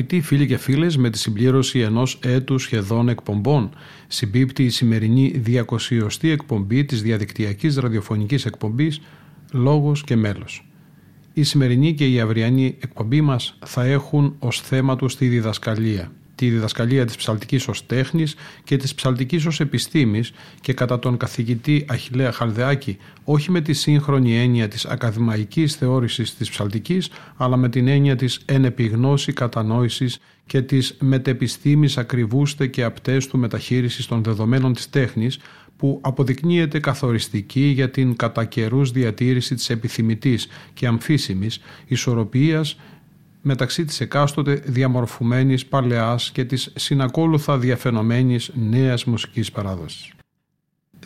Αγαπητοί φίλοι και φίλες, με τη συμπλήρωση ενός έτου σχεδόν εκπομπών, συμπίπτει η σημερινή 200η εκπομπή της διαδικτυακής ραδιοφωνικής εκπομπής «Λόγος και μέλος». Η σημερινή και η αυριανή εκπομπή μας θα έχουν ως θέμα τους τη διδασκαλία. Τη διδασκαλία της ψαλτικής ως τέχνης και της ψαλτικής ως επιστήμης και κατά τον καθηγητή Αχιλέα Χαλδεάκη όχι με τη σύγχρονη έννοια της ακαδημαϊκής θεώρησης της ψαλτικής αλλά με την έννοια της ενεπιγνώση κατανόησης και της μετεπιστήμης ακριβούστε και απτέστου μεταχείρισης των δεδομένων της τέχνης που αποδεικνύεται καθοριστική για την κατά καιρούς διατήρηση της επιθυμητής και αμφίσιμης ισορροπίας μεταξύ της εκάστοτε διαμορφουμένης παλαιάς και της συνακόλουθα διαφαινομένης νέας μουσικής παράδοσης.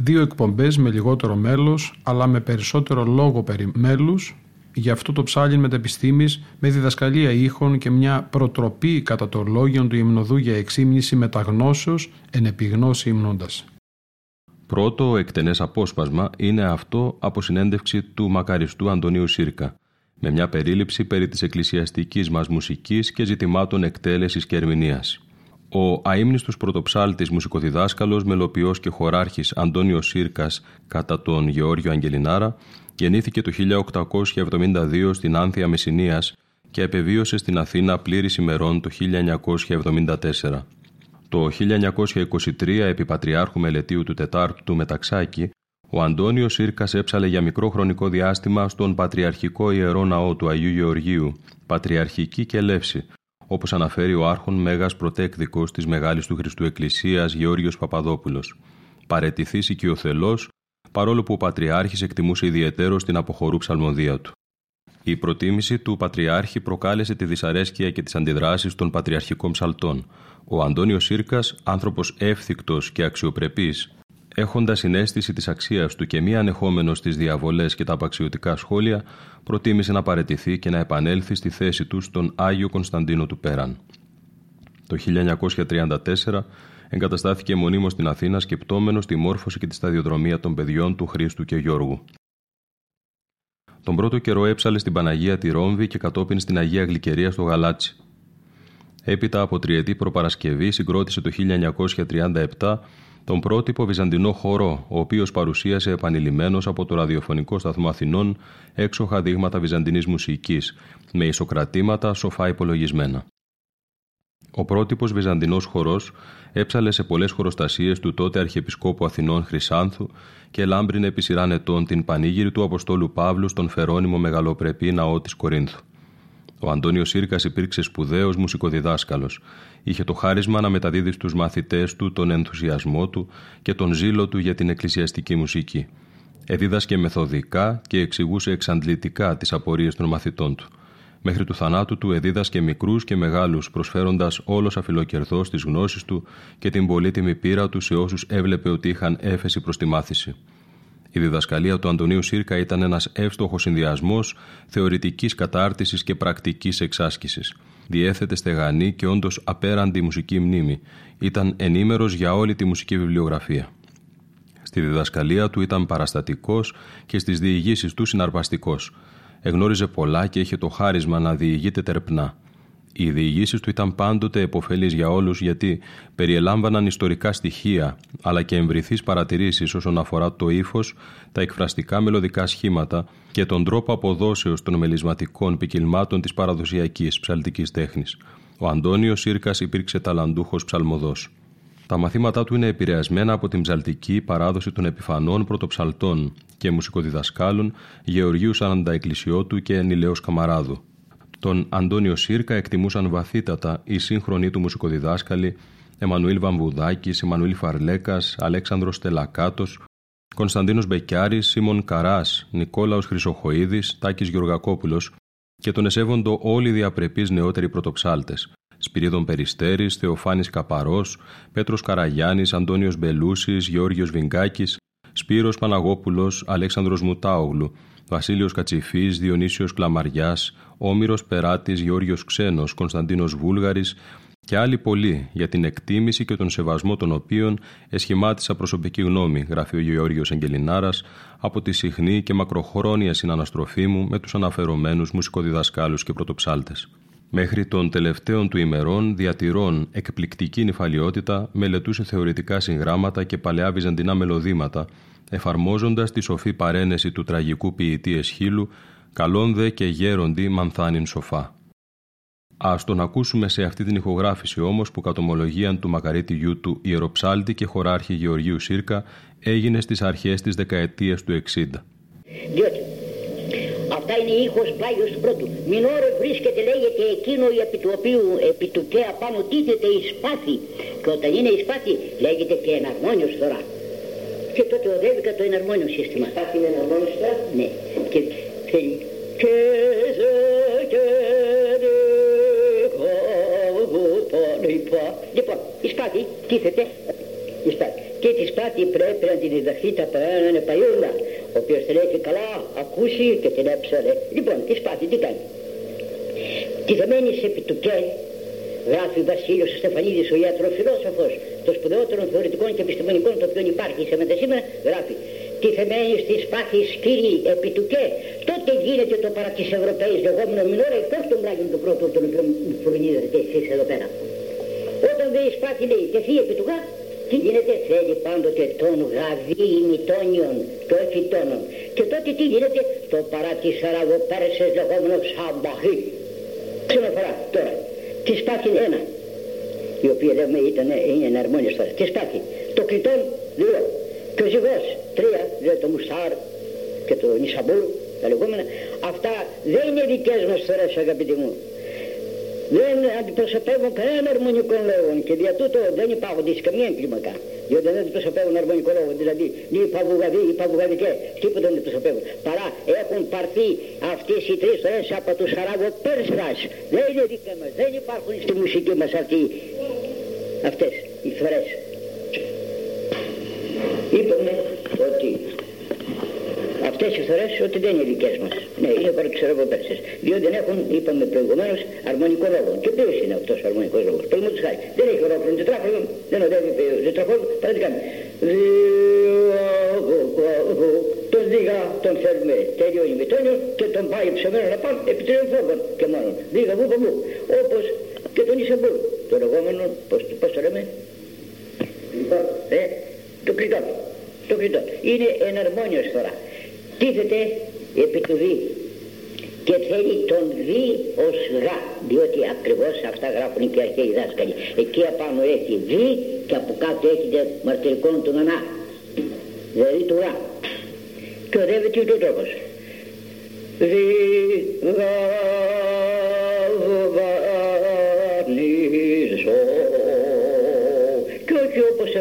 Δύο εκπομπές με λιγότερο μέλος, αλλά με περισσότερο λόγο περί μέλους, για αυτό το ψάλιν μετεπιστήμης με διδασκαλία ήχων και μια προτροπή κατά το λόγιον του υμνοδού για εξήμνηση μεταγνώσεως εν επιγνώση υμνώντας. Πρώτο εκτενές απόσπασμα είναι αυτό από συνέντευξη του μακαριστού Αντωνίου Σύρκα, με μια περίληψη περί της εκκλησιαστικής μας μουσικής και ζητημάτων εκτέλεσης και ερμηνείας. Ο αείμνηστος πρωτοψάλτης μουσικοδιδάσκαλος, μελοποιός και χωράρχης Αντώνιος Σύρκας κατά τον Γεώργιο Αγγελινάρα γεννήθηκε το 1872 στην Άνθια Μεσσηνίας και επεβίωσε στην Αθήνα πλήρης ημερών το 1974. Το 1923, επί Πατριάρχου Μελετίου του Τετάρτου του Μεταξάκη, ο Αντώνιος Σύρκα έψαλε για μικρό χρονικό διάστημα στον Πατριαρχικό Ιερό Ναό του Αγίου Γεωργίου, Πατριαρχική και Λεύση, όπως αναφέρει ο Άρχον Μέγας Πρωτέκδικος της Μεγάλης του Χριστού Εκκλησίας Γεώργιος Παπαδόπουλος. Παρετηθείς οικειοθελώς, παρόλο που ο Πατριάρχης εκτιμούσε ιδιαίτερο την αποχωρού ψαλμοδία του. Η προτίμηση του Πατριάρχη προκάλεσε τη δυσαρέσκεια και τις αντιδράσεις των Πατριαρχικών ψαλτών. Ο Αντώνιος Σύρκα, άνθρωπος εύθυκτος και αξιοπρεπής, έχοντας συνέστηση της αξίας του και μη ανεχόμενος στις διαβολές και τα απαξιωτικά σχόλια, προτίμησε να παρετηθεί και να επανέλθει στη θέση του στον Άγιο Κωνσταντίνο του Πέραν. Το 1934 εγκαταστάθηκε μονίμως στην Αθήνα σκεπτόμενος τη μόρφωση και τη σταδιοδρομία των παιδιών του Χρήστου και Γιώργου. Τον πρώτο καιρό έψαλε στην Παναγία τη Ρόμβη και κατόπιν στην Αγία Γλυκερία στο Γαλάτσι. Έπειτα από τριετή προπαρασκευή συγκρότησε το 1937 τον πρότυπο βυζαντινό χορό, ο οποίος παρουσίασε επανειλημμένος από το ραδιοφωνικό σταθμό Αθηνών έξοχα δείγματα βυζαντινής μουσικής, με ισοκρατήματα σοφά υπολογισμένα. Ο πρότυπος βυζαντινός χορός έψαλε σε πολλές χοροστασίες του τότε Αρχιεπισκόπου Αθηνών Χρυσάνθου και λάμπρινε επί σειράν ετών την πανήγυρη του Αποστόλου Παύλου στον φερόνιμο μεγαλοπρεπή ναό της Κορίνθου. Ο Αντώνιος Σύρκα υπήρξε σπουδαίος μουσικοδιδάσκαλος. Είχε το χάρισμα να μεταδίδει στους μαθητές του τον ενθουσιασμό του και τον ζήλο του για την εκκλησιαστική μουσική. Εδίδασκε μεθοδικά και εξηγούσε εξαντλητικά τις απορίες των μαθητών του. Μέχρι του θανάτου του εδίδασκε μικρούς και μεγάλους, προσφέροντας όλος αφιλοκερδός τις γνώσεις του και την πολύτιμη πείρα του σε όσους έβλεπε ότι είχαν έφεση προς τη μάθηση. Η διδασκαλία του Αντωνίου Σύρκα ήταν ένας εύστοχος συνδυασμός θεωρητικής κατάρτισης και πρακτικής εξάσκησης. Διέθετε στεγανή και όντως απέραντη μουσική μνήμη. Ήταν ενήμερος για όλη τη μουσική βιβλιογραφία. Στη διδασκαλία του ήταν παραστατικός και στις διηγήσεις του συναρπαστικός. Εγνώριζε πολλά και είχε το χάρισμα να διηγείται τερπνά. Οι διηγήσεις του ήταν πάντοτε επωφελείς για όλους γιατί περιελάμβαναν ιστορικά στοιχεία αλλά και εμβριθείς παρατηρήσεις όσον αφορά το ύφος, τα εκφραστικά μελωδικά σχήματα και τον τρόπο αποδόσεως των μελισματικών ποικιλμάτων της παραδοσιακής ψαλτικής τέχνης. Ο Αντώνιος Σύρκας υπήρξε ταλαντούχος ψαλμοδός. Τα μαθήματά του είναι επηρεασμένα από την ψαλτική παράδοση των επιφανών πρωτοψαλτών και μουσικοδιδασκάλων Γεωργίου Σανανταεκκλησιώτου και Ενηλέως Καμαράδου. Τον Αντώνιο Σύρκα εκτιμούσαν βαθύτατα οι σύγχρονοι του μουσικοδιδάσκαλοι Εμμανουήλ Βαμβουδάκης, Εμμανουήλ Φαρλέκας, Αλέξανδρος Τελακάτος, Κωνσταντίνος Μπεκιάρης, Σίμων Καράς, Νικόλαος Χρυσοχοίδης, Τάκης Γεωργακόπουλος και τον εσέβοντο όλοι οι διαπρεπείς νεότεροι πρωτοψάλτες. Σπυρίδων Περιστέρης, Θεοφάνης Καπαρός, Πέτρος Καραγιάννης, Αντώνιος Μπελούσης, Γεώργιος Βυγκάκης, Σπύρος Παναγόπουλος, Αλέξανδρος Μουτάογλου, Βασίλειος Κατσιφής, Διονύσιος Κλαμαριάς, Όμηρος Περάτης, Γεώργιος Ξένος, Κωνσταντίνος Βούλγαρης και άλλοι πολλοί για την εκτίμηση και τον σεβασμό των οποίων εσχημάτισα προσωπική γνώμη, γράφει ο Γεώργιος Αγγελινάρας, από τη συχνή και μακροχρόνια συναναστροφή μου με τους αναφερομένους μουσικοδιδασκάλους και πρωτοψάλτες. Μέχρι των τελευταίων του ημερών, διατηρών εκπληκτική νυφαλιότητα, μελετούσε θεωρητικά συγγράμματα και παλαιά βυζαντινά μελωδήματα, εφαρμόζοντας τη σοφή παρένεση του τραγικού ποιητή Εσχύλου, καλόνδε και γέροντι μανθάνιν σοφά. Α τον ακούσουμε σε αυτή την ηχογράφηση όμως που κατ' ομολογίαν του μακαρίτη γιού του Ιεροψάλτη και χωράρχη Γεωργίου Σύρκα έγινε στις αρχές της δεκαετίας του 60. Διότι αυτά είναι η ήχος πλάγιος του πρώτου. Μινόρε βρίσκεται λέγεται εκείνο επί του οποίου επί του και απάνω τίθεται η σπάθη. Και όταν είναι η σπάθη λέγεται και εναρμόνιος τώρα. Και τότε οδεύει το εναρμόνιο σύστημα. Σπάθη είναι εναρμόνιος τώρα. Ναι. Και θέλει. Και Λοιπόν, λοιπόν, η σπάτη τίθεται, η σπάτη. Και τη σπάτη πρέπει να την διδαχθεί τα είναι παϊούλα, ο οποίος την έχει καλά ακούσει και την έψαλε. Λοιπόν, τη σπάτη τι κάνει; Τη δεμένη επί του και, γράφει ο Βασίλειος Στεφανίδης, ο ιατροφιλόσοφος των σπουδαιότερων θεωρητικών και επιστημονικών το οποίο υπάρχει σε σήμερα, γράφει τη θεμένη στη σπάθη σκύρι επί του και, τότε γίνεται το παρά της Ευρωπαίας λεγόμενο μινόρα εκτός των πλάγιων του πρώτου, τον οποίο φουρνίζετε εσείς εδώ πέρα. Όταν δεν σπάθη λέει τεθεί επί του γα, τι γίνεται, θέλει πάντοτε τον γαβί ημιτόνιων, το εφητόνων. Και τότε τι γίνεται, το παρά της αραγοπέρσες λεγόμενος σαμπαχή. Ξαναφορά τώρα, τη σπάθη ένα, η οποία λέμε ήταν, είναι εναρμόνιος τώρα. Τι σπάθη, το κριτόν δύο, και ο ζυγός τρία, δηλαδή το μουστάρ και το νησαμπούρ, τα λεγόμενα, αυτά δεν είναι δικές μας φορές αγαπητοί μου δεν αντιπροσωπεύουν κανένα αρμονικό λόγο και δια τούτο δεν υπάρχουν σε καμία κλίμακα. Διότι δεν αντιπροσωπεύουν αρμονικό λόγο, δηλαδή οι παβουγαδοί, οι παβουγαδικέ, τίποτα δεν αντιπροσωπεύουν. Παρά έχουν πάρθει αυτές οι τρεις φορέ από τους Αραβοπέρσχα. Δεν είναι δικά μας, δεν υπάρχουν στη μουσική μας αυτοί αυτές οι φορές. Είπαμε ότι αυτές οι φορές ότι δεν είναι δικές μας. Ναι, είναι παρεξεροποπέρσες. Διότι δεν έχουν, είπαμε προηγουμένως, αρμονικό λόγο. Και ποιος είναι αυτός ο αρμονικός λόγος. Παραδείγματος χάρη. Δεν έχει ολόκληρο τετράχωνο, δεν οδεύει τετράχωνο, παρά τι κάνει. Τον δίγα τον θέλουμε τελειώνει με τόνιο και τον πάει ψωμένο να πάμε επί τριών φόρμων και μόνο. Δίγα βου βου. Όπως και τον Ισαμπούλ. Το λεγόμενο, πώς, πώς το λέμε, ε, το κριτό. Το κριτό. Είναι εναρμόνιος τώρα τίθεται επί του δι και θέλει τον δι ως γα διότι ακριβώς αυτά γράφουν και οι αρχαίοι δάσκαλοι. Εκεί απάνω έχει δι και από κάτω έχετε μαρτυρικών του νανά δηλαδή του γα και οδεύεται ο τρόπος δι γα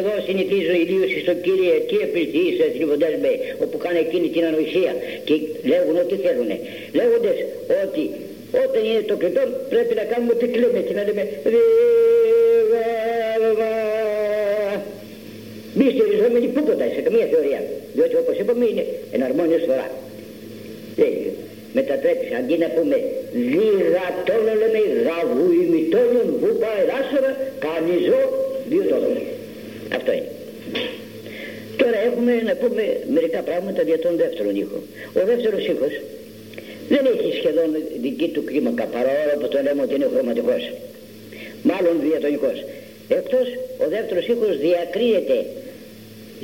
εδώ συνηθίζω ιδίως στον Κύριε τι επληθείς θρυβοντάς με όπου κάνει εκείνη την ανοησία. Και λέγουν ό,τι θέλουν λέγοντες ότι όταν είναι το κριτό πρέπει να κάνουμε ό,τι κλαίμε και να λέμε μη στηριζόμενοι πούποτα σε καμία θεωρία. Διότι όπως είπαμε είναι εναρμόνιος φορά μετατρέπεις αντί να πούμε διγατόνο λέμε γαβού ημιτόνων βούπα ελάσσορα κανιζό δύο τόνων αυτό είναι. Τώρα έχουμε να πούμε μερικά πράγματα για τον δεύτερο ήχο. Ο δεύτερος ήχος δεν έχει σχεδόν δική του κλίμακα παρόλο που το λέμε ότι είναι χρωματικός. Μάλλον διατονικός. Εκτός ο δεύτερος ήχος διακρίνεται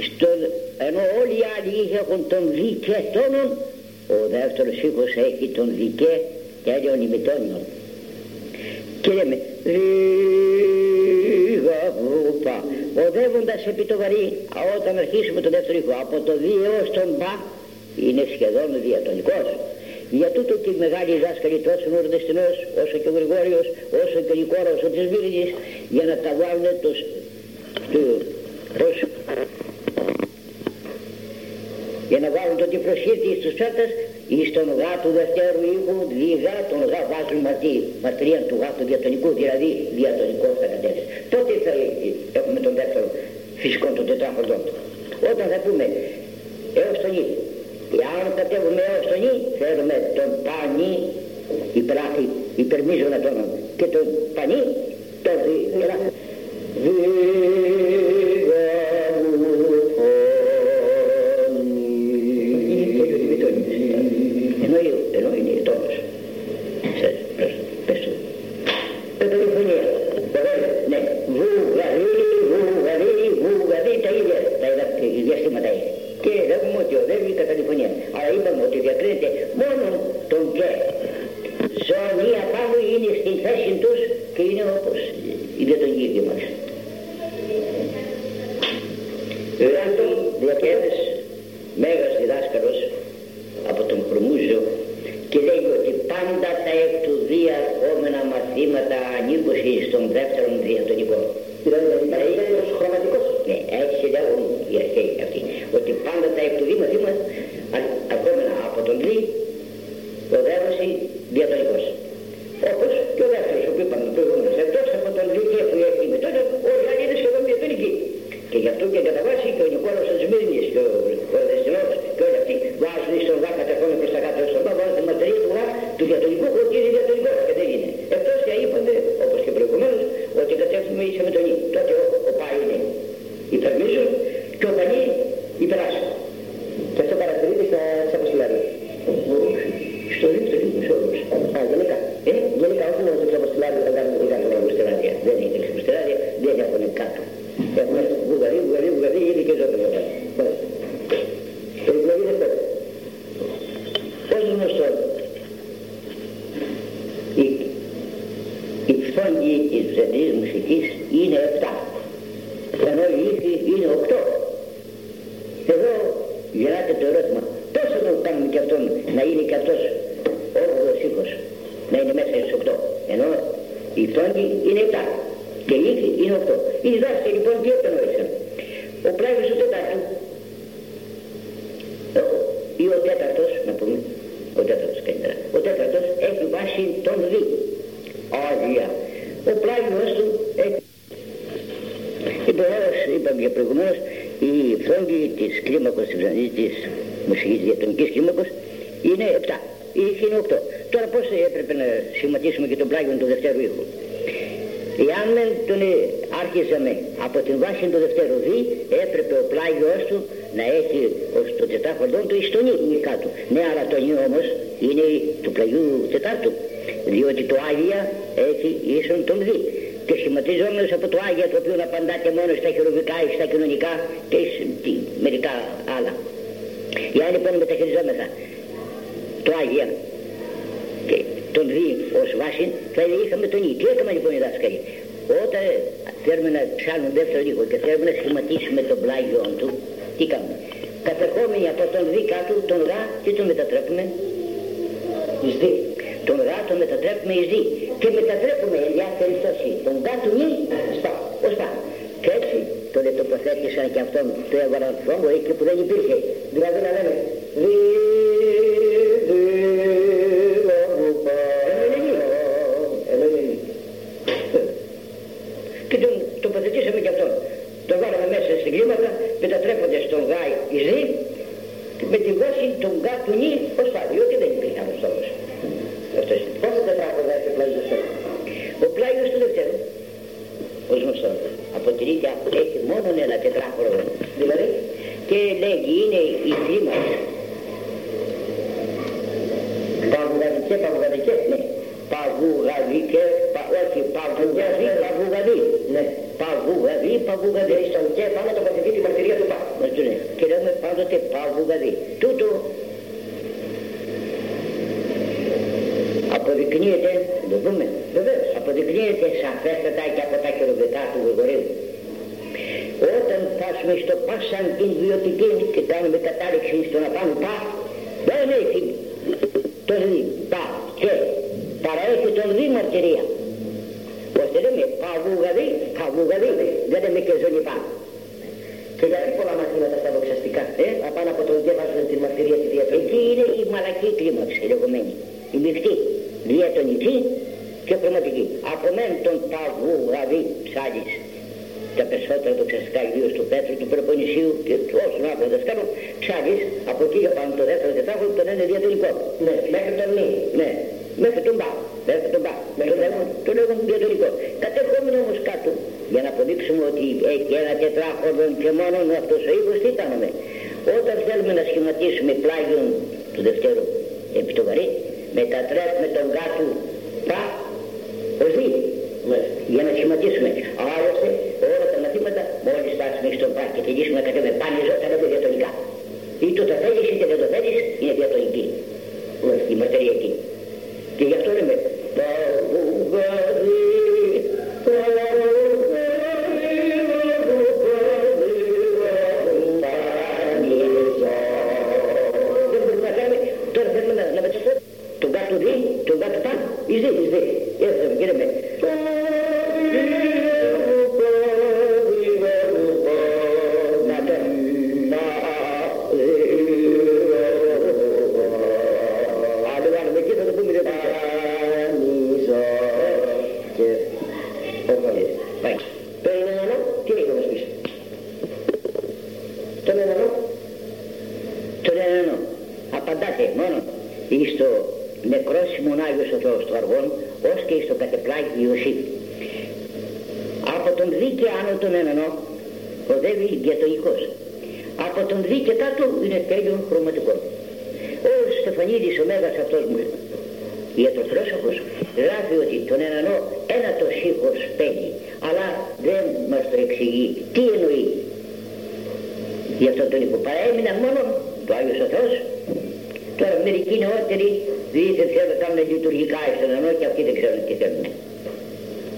στο, ενώ όλοι οι άλλοι ήχοι έχουν τον δικέ τόνον, ο δεύτερος ήχος έχει τον δικέ και άλλων ημιτόνιων. Και λέμε γα οδεύοντας επί το βαρύ όταν αρχίσουμε το δεύτερο ήχο από το 2 έως τον πα είναι σχεδόν διατονικός. Για τούτο και οι μεγάλοι δάσκαλοι τόσο ο Ορδεστινός, όσο και ο Γρηγόριος, όσο και ο Νικόρος, ο Τσεσβήριδης, για να τα βάλουν τους, τους, τους, για να βάλουν το τι προσχήρτη στους ψάρτας ή στον γά του δευτέρου ήχου, λίγα τον γά βάζουν μαζί, μαρτυρία του γά του διατονικού, δηλαδή διατονικό θα κατέληξε. Τότε θα έχουμε τον δεύτερο φυσικό των τετράχοντων. Όταν θα πούμε έως τον ήλιο, αν κατέβουμε έως τον ήλιο, φέρουμε τον πανί, υπεράτη, υπερμίζωνα τον και τον πανί, τον το Λάτων Βλοκένες, μέγας διδάσκαλος από τον Προμούζο και λέει ότι πάντα τα εκ του διαρχόμενα μαθήματα ανήκωση στον δεύτερο το δεύτερο δί, έπρεπε ο πλάγιος του να έχει ως το τετάχοντο του ιστονή κάτω. Ναι, αλλά το νι όμως είναι του πλαγιού τετάρτου, διότι το Άγια έχει ίσον τον δι. Και σχηματιζόμενος από το Άγια το οποίο απαντάται μόνο στα χειρουργικά, ή στα κοινωνικά και μερικά άλλα. Για λοιπόν μεταχειριζόμεθα το Άγια και τον δι ως βάση θα είχαμε τον νι. Τι έκαμε λοιπόν οι δάσκαλοι; Όταν θέλουμε να ψάλουμε δεύτερο λίγο και θέλουμε να σχηματίσουμε το πλάγιο του, τι κάνουμε. Κατερχόμενοι από τον δι κάτω, τον ρά, τι τον μετατρέπουμε, εις. Τον ρά τον μετατρέπουμε εις. Και μετατρέπουμε ελιά περιστώση, τον κάτω του μη, στα. Και έτσι τότε το προθέτησαν και αυτόν το έβαλαν φόβο εκεί που δεν υπήρχε. Δηλαδή να λέμε, παραέχει τον δι μαρτυρία. Ώστε λέμε παβουγαδί, παβουγαδί, δεν λέμε και ζωνιπά. Και γιατί πολλά μαθήματα στα δοξαστικά, ε, απάνω από το διαβάζουν την μαρτυρία της διατροφής. Εκεί είναι η μαλακή κλίμαξη, η λεγόμενη. Η μεικτή, διατονική και χρωματική. Από μεν τον παβουγαδί ψάλης τα περισσότερα δοξαστικά ιδίως του Πέτρου, του Προπονησίου και του όσων άλλων δασκάλων, ψάχνει από εκεί για πάνω το δεύτερο τετράγωνο τον ένα διατολικό. Ναι, μέχρι τον νη. Ναι, μέχρι τον Πα. Μέχρι τον Πα. Το λέγουν διατολικό. Κατερχόμενοι όμως κάτω, για να αποδείξουμε ότι έχει ένα τετράγωνο και μόνο αυτός ο οίκο τι κάνουμε; Όταν θέλουμε να σχηματίσουμε πλάγιον του δευτέρου επί το βαρύ, μετατρέπουμε τον κάτω πα ως δι. Για να σχηματίσουμε. Άλλωστε όλα τα μαθήματα μόλις φτάσουμε στον πάρκο και τελείσουμε να κατέβουμε πάλι ζω θα λέμε διατολικά. Ή το το θέλεις είτε δεν το θέλεις είναι διατολική. Η μαρτεριακή. Και γι' αυτό λέμε Τώρα Από τον δίκαι κάτω είναι τέλειο χρωματικό. Ο Στεφανίδης ο Μέγας αυτός μου ιατροφρόσοφος γράφει ότι τον ενανό ένα το σύγχος παίρνει αλλά δεν μας το εξηγεί. Τι εννοεί; Γι' αυτό τον είπα παρέμεινα μόνο το Άγιος ο Θεός Τώρα μερικοί νεότεροι δεν θέλουν να κάνουν λειτουργικά στον ενό και αυτοί δεν ξέρουν τι θέλουν.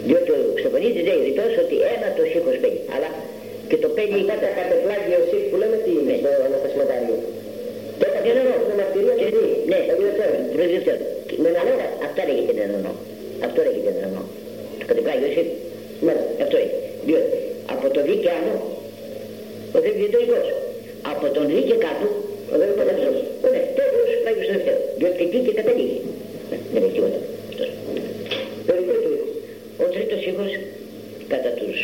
Διότι ο Ξεφωνίτης λέει ρητός ότι ένα το σήκος παίρνει. Αλλά και το παίρνει κατά κατεπλάγιο σύγχ που λέμε τι είναι στο αναστασματάριο. Το έπαθε ενό. Είναι μαρτυρία και τι. Ναι, Δεν ξέρω. Με ένα λόγο αυτό λέγεται ενό. Αυτό λέγεται ενό. Το κατεπλάγιο σύγχ. Αυτό είναι. Διότι από το δίκαιο άνω ο δίκαιος από τον δίκαιο κάτω ο δίκαιος Ωραία, τέλος Άγιος Δεύτερο. Διότι εκεί και καταλήγει. Δεν έχει τίποτα. Ο τρίτος ήχος κατά τους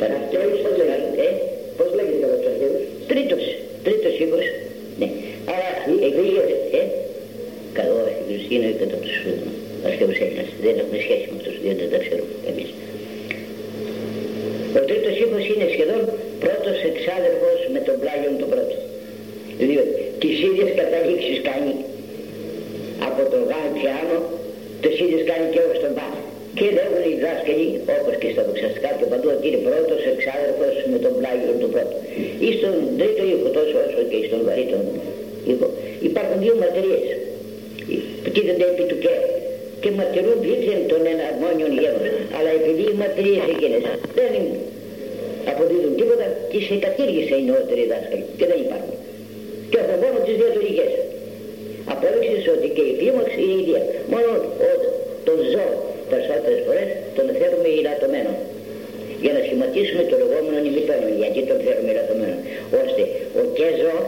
παρακτέρους, ε, πώς λέγεται κατά τους αρχαίους. Τρίτος, τρίτος ήχος, ναι. Άρα εκεί ε, καλό είναι κατά τους αρχαίους Έλληνας. Δεν έχουμε σχέση με αυτούς, διότι δεν τα ξέρουμε εμείς. Ο τρίτος ήχος είναι σχεδόν πρώτος εξάδελφος με τον πλάγιον του πρώτου. Διότι τις ίδιες καταλήξεις κάνει από τον Γάλλο Πιάνο, τις ίδιες κάνει και ως τον Πάπα. Και λέγουν οι δάσκαλοι, όπως και στα δοξαστικά και παντού, ότι είναι πρώτος εξάδελφος με τον πλάγιο του πρώτου. Ή στον τρίτο ήχο τόσο όσο και στον βαρύτον ήχο. Υπάρχουν δύο μαρτυρίες που τίθενται επί του και και μαρτυρούν δίθεν τον εναρμόνιον γένος. Αλλά επειδή οι μαρτυρίες εκείνες δεν αποδίδουν τίποτα, τις εκατήργησε οι νεότεροι δάσκαλοι και δεν υπάρχουν και από μόνο τις διατολικές. Απόδειξες ότι και η κλίμαξη είναι ίδια. Μόνο ο, τον ζώο περισσότερες φορές τον θέλουμε ηλατωμένο. Για να σχηματίσουμε το λεγόμενο ημιτόνο. Γιατί τον θέλουμε ηλατωμένο. Ώστε ο και ζώο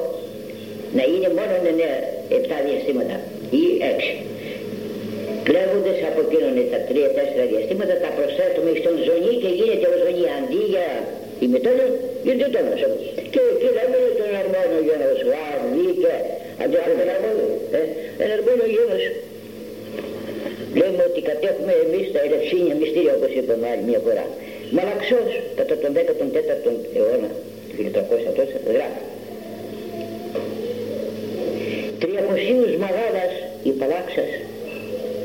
να είναι μόνο 9-7 διαστήματα ή 6. Κλέβοντας από εκείνον τα 3-4 διαστήματα τα προσθέτουμε στον ζωνή και γίνεται ο ζωνή αντί για ημιτόνο γίνεται τόνος. Και εκεί λέμε τον αρμόνο γένος, α, βγήκε, αντί από τον αρμόνο, ε, εναρμόνο γένος. Λέμε ότι κατέχουμε εμείς τα ελευσίνια μυστήρια όπως είπαμε άλλη μια φορά. Μαλαξός κατά τον 14ο αιώνα, του 1300 τόσο, γράφει. Τριακοσίους μαγάδας η παλάξας,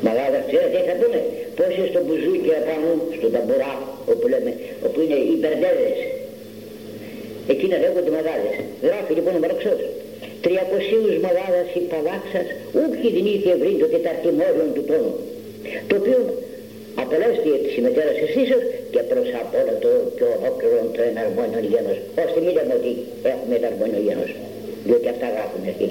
μαγάδας ξέρετε τι θα πούνε, πόσοι στο μπουζούκι απάνω, στον ταμπουρά, όπου λέμε, όπου είναι οι μπερδέδες, Εκείνα λέγονται μαγάδες. Γράφει λοιπόν ο Μαρξός. Τριακοσίους μαγάδας η παλάξας ούκη την είχε βρει το τεταρτημόριον του τόνου. Το οποίο απελέστη εκ της ημετέρας εσύσεως και προς απ' όλα το πιο ολόκληρο το εναρμόνιο γένος. Ώστε μην λέμε ότι έχουμε εναρμόνιο γένος. Διότι αυτά γράφουν εκεί.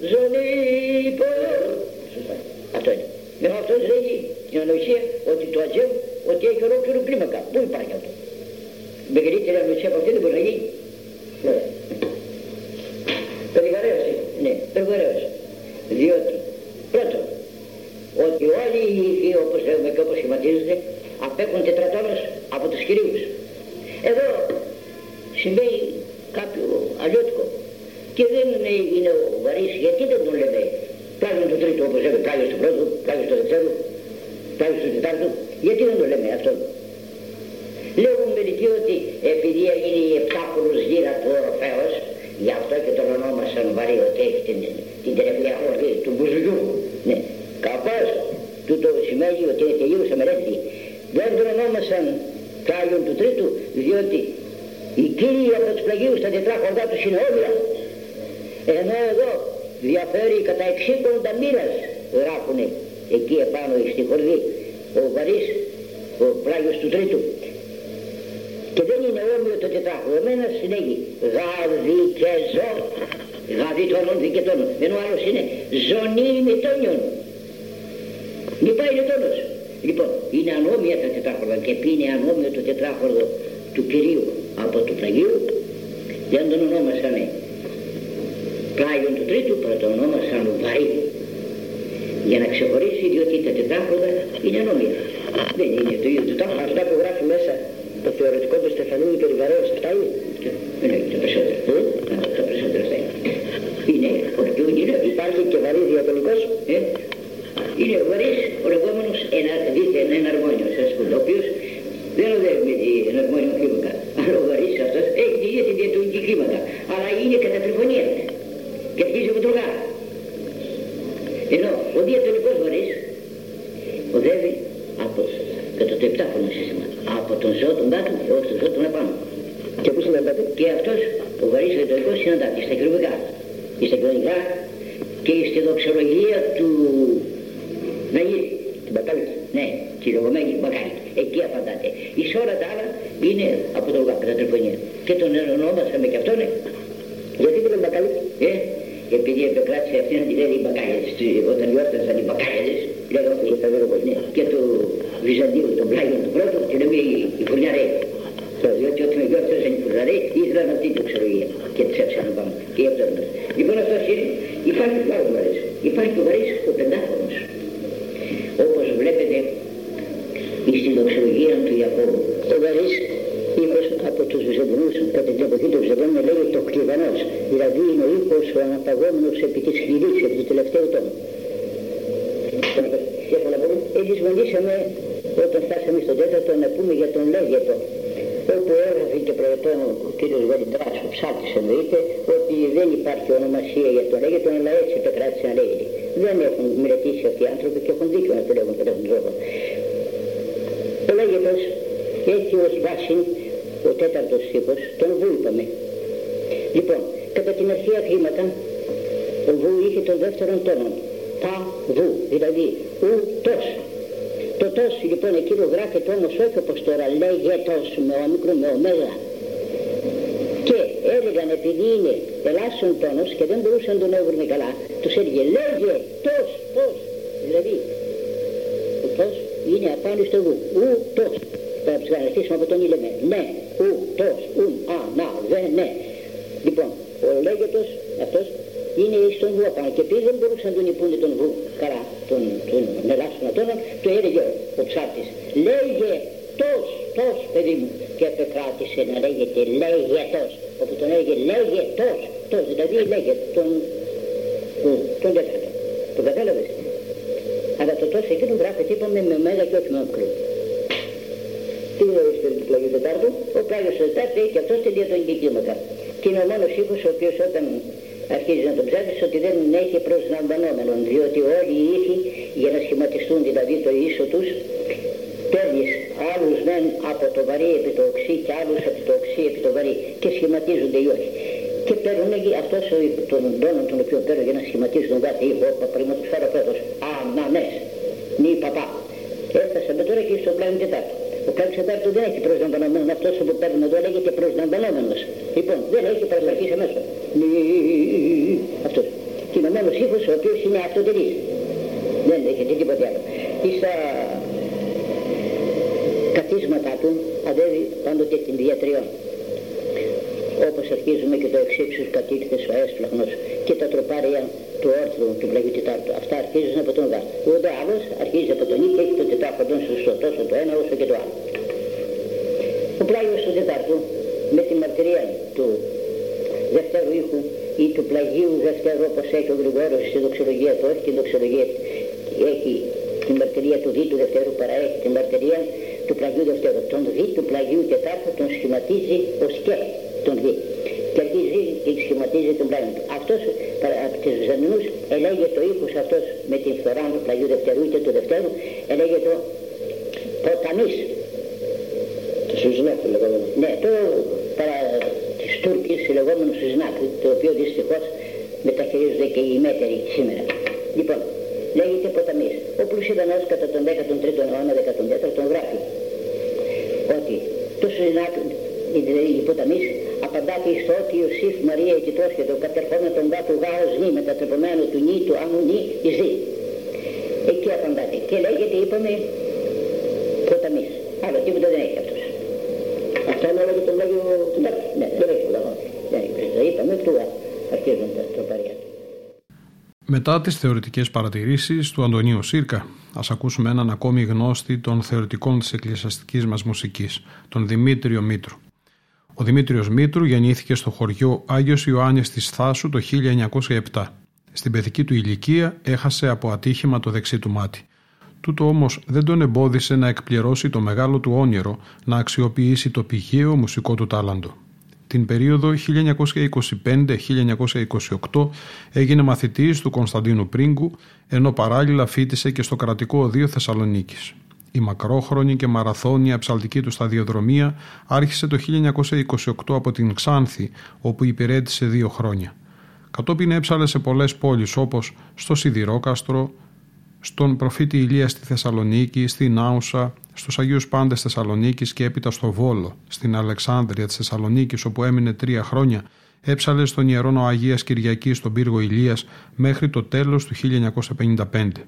Ζωνή υπέρ. Αυτό είναι. Με αυτό λέγει την ανοησία ότι το ατζέμ ότι έχει ολόκληρο κλίμακα. Πού υπάρχει αυτό; Μεγαλύτερη ανοησία από αυτή δεν μπορεί ρευματικά κύματα. Αλλά ο βαρύς αυτός έχει τη ίδια τη διατροφική κλίμακα Αλλά είναι κατά τριφωνία. Και αρχίζει που τρογά. Ενώ ο διατροφικός βαρύς οδεύει από κατά το σύστημα. Από τον ζώο τον κάτω έως τον ζώο τον επάνω. Και πού συναντάτε. Και αυτός ο βαρύς διατροφικός συναντάται στα χειρουργικά. Στα κοινωνικά έλεγε λέγε τος, τος. Δηλαδή, ο τος είναι απάνω στο βου, ου τος θα ψυχαναστήσουμε από τον λέμε ναι, ου, τος, ουν, α, να, δε, ναι. Λοιπόν, ο λέγετος αυτός είναι στον βου απάνω και επειδή δεν μπορούσαν να τον υπούνε τον βου καλά, τον, τον ελάχιστον ατόνα, το έλεγε ο ψάρτης. Λέγε τος, τος παιδί μου και επεκράτησε να λέγεται λέγετος, όπου τον έλεγε λέγε τος, τος, δηλαδή λέγε τον, τον τέταρτο. Το κατάλαβες. Αλλά το τόσο εκείνο γράφεται είπαμε με μέγα και όχι με μικρό. Τι γνωρίζετε του Πλαγίου Τετάρτου, ο Πλάγιος Τετάρτου έχει και αυτός τελεία των κύματα. Και είναι ο μόνος ήχος ο οποίος όταν αρχίζει να τον ψάχνεις ότι δεν έχει προσλαμβανόμενο, διότι όλοι οι ήχοι για να σχηματιστούν δηλαδή το ίσο τους παίρνεις άλλους μεν από το βαρύ επί το οξύ και άλλους από το οξύ επί το βαρύ και σχηματίζονται οι όχι. Και παίρνουν αυτός τον τόνο τον οποίο παίρνουν για να σχηματίσουν τον κάθε ήχο, παραδείγματος χάρη πρώτος, ανανές, μη παπά. Έφτασαμε τώρα και στο πλάνο τετάρτο. Ο κάθε τετάρτο δεν έχει προσλαμβανόμενο, αυτός που παίρνει εδώ λέγεται προσλαμβανόμενος. Λοιπόν, δεν έχει προσλαμβανθεί σε μέσα. Αυτός. Κοινωμένος ήχος ο οποίος είναι αυτοτελής. Δεν έχει τίποτε άλλο. Στα καθίσματά του αδεύει πάντοτε την διατριών όπως αρχίζουμε και το εξήψους κατήχθες ο έσπλαχνος και τα τροπάρια του όρθρου του πλαγιού Τετάρτου. Αυτά αρχίζουν από τον Γα. Ο δε άλλος αρχίζει από τον Ι και έχει το τετράχοντον σωστό τόσο το ένα όσο και το άλλο. Ο πλάγιος του Τετάρτου με τη μαρτυρία του δευτέρου ήχου ή του πλαγίου δευτέρου όπως έχει ο Γρηγόρος στη δοξολογία του, όχι την δοξολογία έχει τη μαρτυρία του Δ του δευτέρου παρά έχει τη μαρτυρία του πλαγιού δευτέρου. Τον Δ του πλαγιού τετάρτου τον σχηματίζει ως και τον Δ. Και αρχίζει και σχηματίζει τον πλάγιο του. Αυτός από τους Βυζαντινούς ελέγε το ήχος αυτός με την φθορά του πλαγιού δευτερού και του δευτέρου ελέγε το ποταμής. Το Σουζνάκ λεγόμενο. Ναι, το παρά της Τούρκης λεγόμενο Σουζνάκ, το οποίο δυστυχώς μεταχειρίζονται και οι μέτεροι σήμερα. Λοιπόν, λέγεται ποταμής. Ο Πλουσίδανος κατά τον 13ο αιώνα, 14ο γράφει ότι το Σουζνάκ, δηλαδή η ποταμής, απαντάται στο ότι Ιωσήφ Μαρία το κατερχόμενο τον κάτω γάος νη μετατρεπωμένο του νη του άμμου νη εις δι. Εκεί απαντάται. Και λέγεται είπαμε ποταμής. Άλλο τίποτα δεν έχει αυτός. Αυτό είναι όλο και τον λόγιο του Τάκη. Ναι, δεν έχει λόγο. Δεν έχει. Το είπαμε του αρχίζουν τα τροπαρία του. Μετά τις θεωρητικές παρατηρήσεις του Αντωνίου Σύρκα, ας ακούσουμε έναν ακόμη γνώστη των θεωρητικών της εκκλησιαστικής μας μουσικής, τον Δημήτριο Μήτρου. Ο Δημήτριος Μήτρου γεννήθηκε στο χωριό Άγιος Ιωάννης της Θάσου το 1907. Στην παιδική του ηλικία έχασε από ατύχημα το δεξί του μάτι. Τούτο όμως δεν τον εμπόδισε να εκπληρώσει το μεγάλο του όνειρο να αξιοποιήσει το πηγαίο μουσικό του τάλαντο. Την περίοδο 1925-1928 έγινε μαθητής του Κωνσταντίνου Πρίγκου, ενώ παράλληλα φίτησε και στο κρατικό οδείο Θεσσαλονίκης. Η μακρόχρονη και μαραθώνια ψαλτική του σταδιοδρομία άρχισε το 1928 από την Ξάνθη, όπου υπηρέτησε δύο χρόνια. Κατόπιν έψαλε σε πολλές πόλεις όπως στο Σιδηρόκαστρο, στον προφήτη Ηλία στη Θεσσαλονίκη, στην Άουσα, στους Αγίους Πάντες Θεσσαλονίκης και έπειτα στο Βόλο, στην Αλεξάνδρεια της Θεσσαλονίκης όπου έμεινε τρία χρόνια, έψαλε στον Ιερόνο Αγίας Κυριακής στον πύργο Ηλίας μέχρι το τέλος του 1955.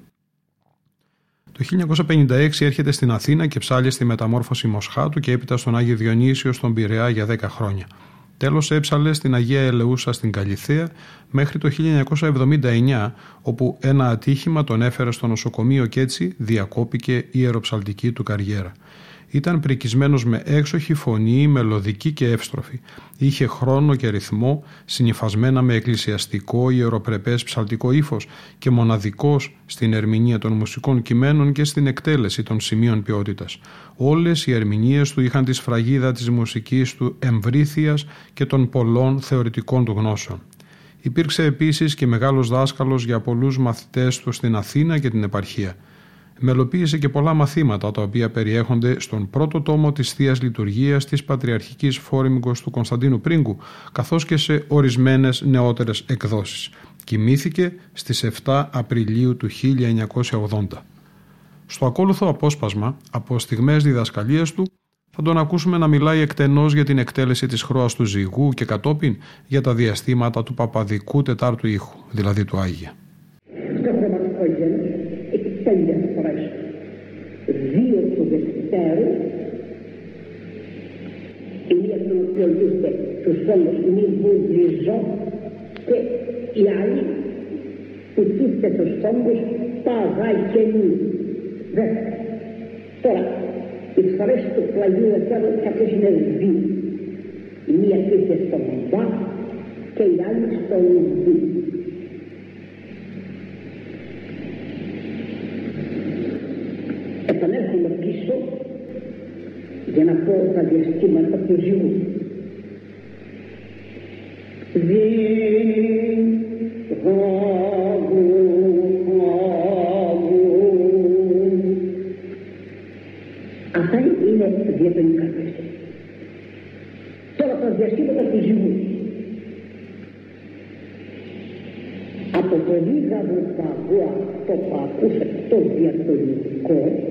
Το 1956 έρχεται στην Αθήνα και ψάλει στη μεταμόρφωση Μοσχάτου και έπειτα στον Άγιο Διονύσιο στον Πειραιά για 10 χρόνια. Τέλος έψαλε στην Αγία Ελεούσα στην Καλυθέα μέχρι το 1979 όπου ένα ατύχημα τον έφερε στο νοσοκομείο και έτσι διακόπηκε η ιεροψαλτική του καριέρα. Ήταν πρικισμένος με έξοχη φωνή, μελωδική και εύστροφη. Είχε χρόνο και ρυθμό, συνυφασμένα με εκκλησιαστικό, ιεροπρεπές ψαλτικό ύφος και μοναδικός στην ερμηνεία των μουσικών κειμένων και στην εκτέλεση των σημείων ποιότητας. Όλες οι ερμηνείες του είχαν τη σφραγίδα της μουσικής του εμβρήθειας και των πολλών θεωρητικών του γνώσεων. Υπήρξε επίσης και μεγάλος δάσκαλος για πολλούς μαθητές του στην Αθήνα και την επαρχία μελοποίησε και πολλά μαθήματα τα οποία περιέχονται στον πρώτο τόμο της θείας Λειτουργίας της Πατριαρχικής Φόρμικος του Κωνσταντίνου Πρίγκου καθώς και σε ορισμένες νεότερες εκδόσεις. Κοιμήθηκε στις 7 Απριλίου του 1980. Στο ακόλουθο απόσπασμα από στιγμές διδασκαλίας του θα τον ακούσουμε να μιλάει εκτενώς για την εκτέλεση της χρόας του ζυγού και κατόπιν για τα διαστήματα του παπαδικού τετάρτου ήχου, δηλαδή του Άγια τέλειες φορές δύο του Δευτέρου η μία την οποία λύεται τους φόντους μη βουλιζώ και η άλλη που τίθεται τους φόντους παγαγενή δεύτερη τώρα οι φορές του πλαγιού Δευτέρου αυτές είναι δύο η μία τίθεται στον βα και η άλλη στον β επανέρχομαι πίσω για να πω τα διαστήματα του ζυγού. Αυτά είναι διατονικά διαστήματα. Τώρα τα διαστήματα τους ζυγού. Από το λίγαβο παγού αυτό που ακούσατε το διατονικό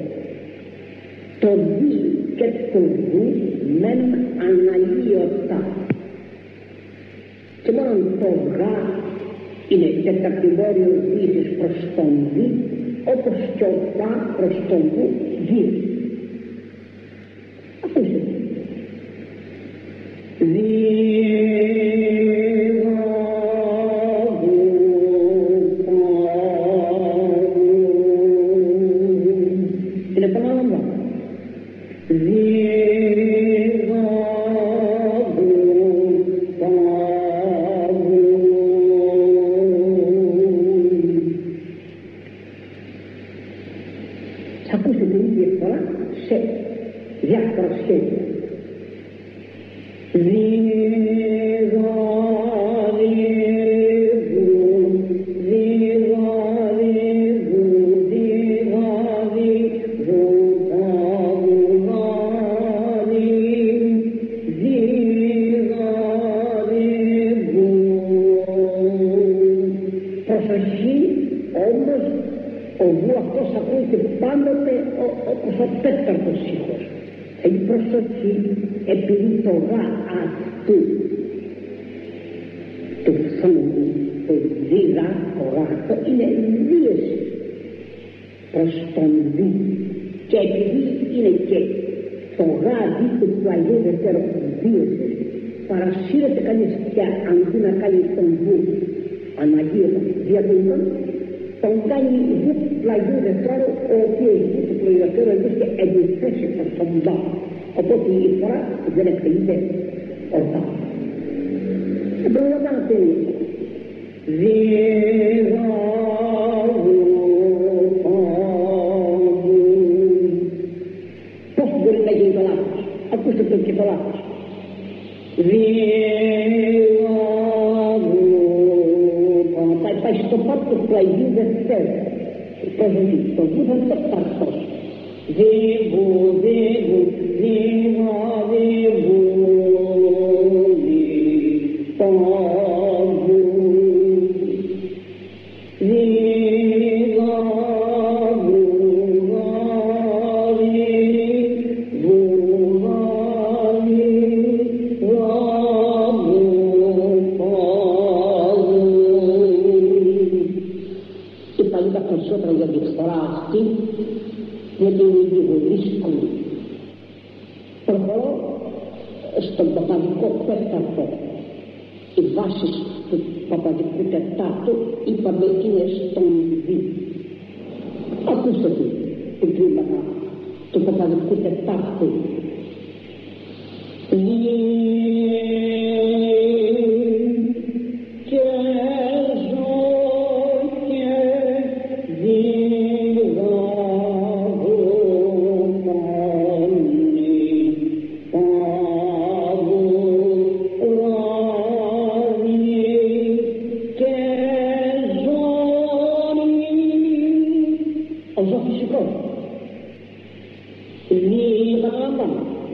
το δι και το δι μεν αναλύωτα. Και μόνο το γα είναι τεταρτημόριο δύσης προς τον δι, όπως και ο πα προς τον δι δι. και επειδή είναι και το γάδι του Αγίου Δευτέρου Βίωση παρασύρεται κανείς πια αντί να κάνει τον βου αναγείωτα διατονιών τον κάνει βου του Αγίου Δευτέρου ο οποίος βου του Αγίου Δευτέρου βρίσκεται επιθέσει προς τον μπα οπότε η φορά δεν ορθά. Δεν πρέπει να κάνω braços. Viola, pai, pai, estou parte do plaizinho da cena. Depois eu digo, estou vivo, estou parte Vivo, vivo, vivo, vivo. Παπαδικού τετάρτου είπαμε είναι στον Β. Ακούστε τι, την κλίμακα του παπαδικού τετάρτου.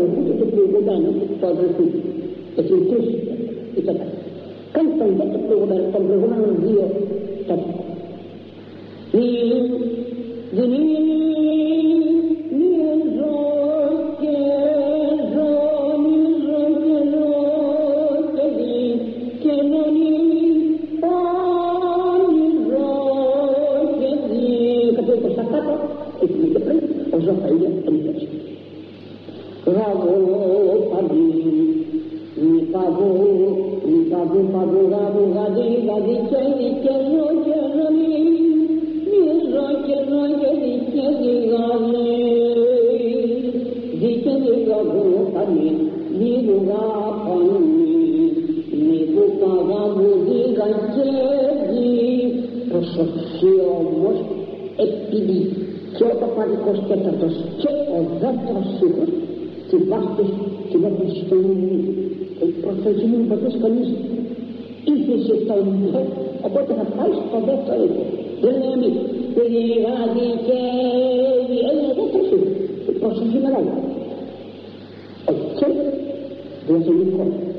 موجود تطلب ودانا تطلب تطلب كل تطلب كم تنبت تطلب تطلب هنا من Himalaia. Except there's a record.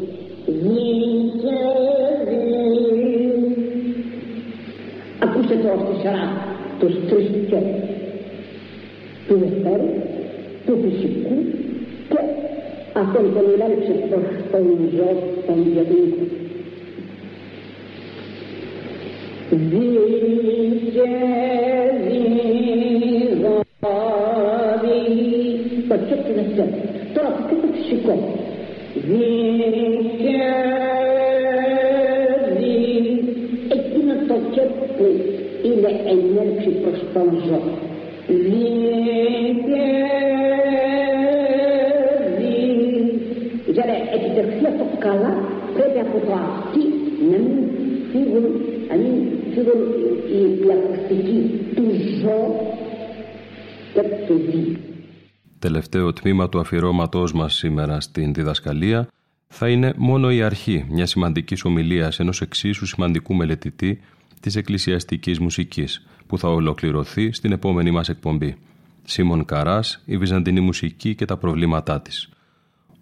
A questo posto sarà più tu più tu più sicuro, che a quel controllare se posso un gioco, un amico. Vincere. الشرك والسلم ترى كتب الشكوك Едината четко или енергия простължа. Лидери. Жаре, ето да хляб от кала, Τελευταίο τμήμα του αφιερώματός μας σήμερα στην διδασκαλία θα είναι μόνο η αρχή μιας σημαντικής ομιλίας ενός εξίσου σημαντικού μελετητή της εκκλησιαστικής μουσικής, που θα ολοκληρωθεί στην επόμενη μας εκπομπή. Σίμων Καράς, η Βυζαντινή μουσική και τα προβλήματά της.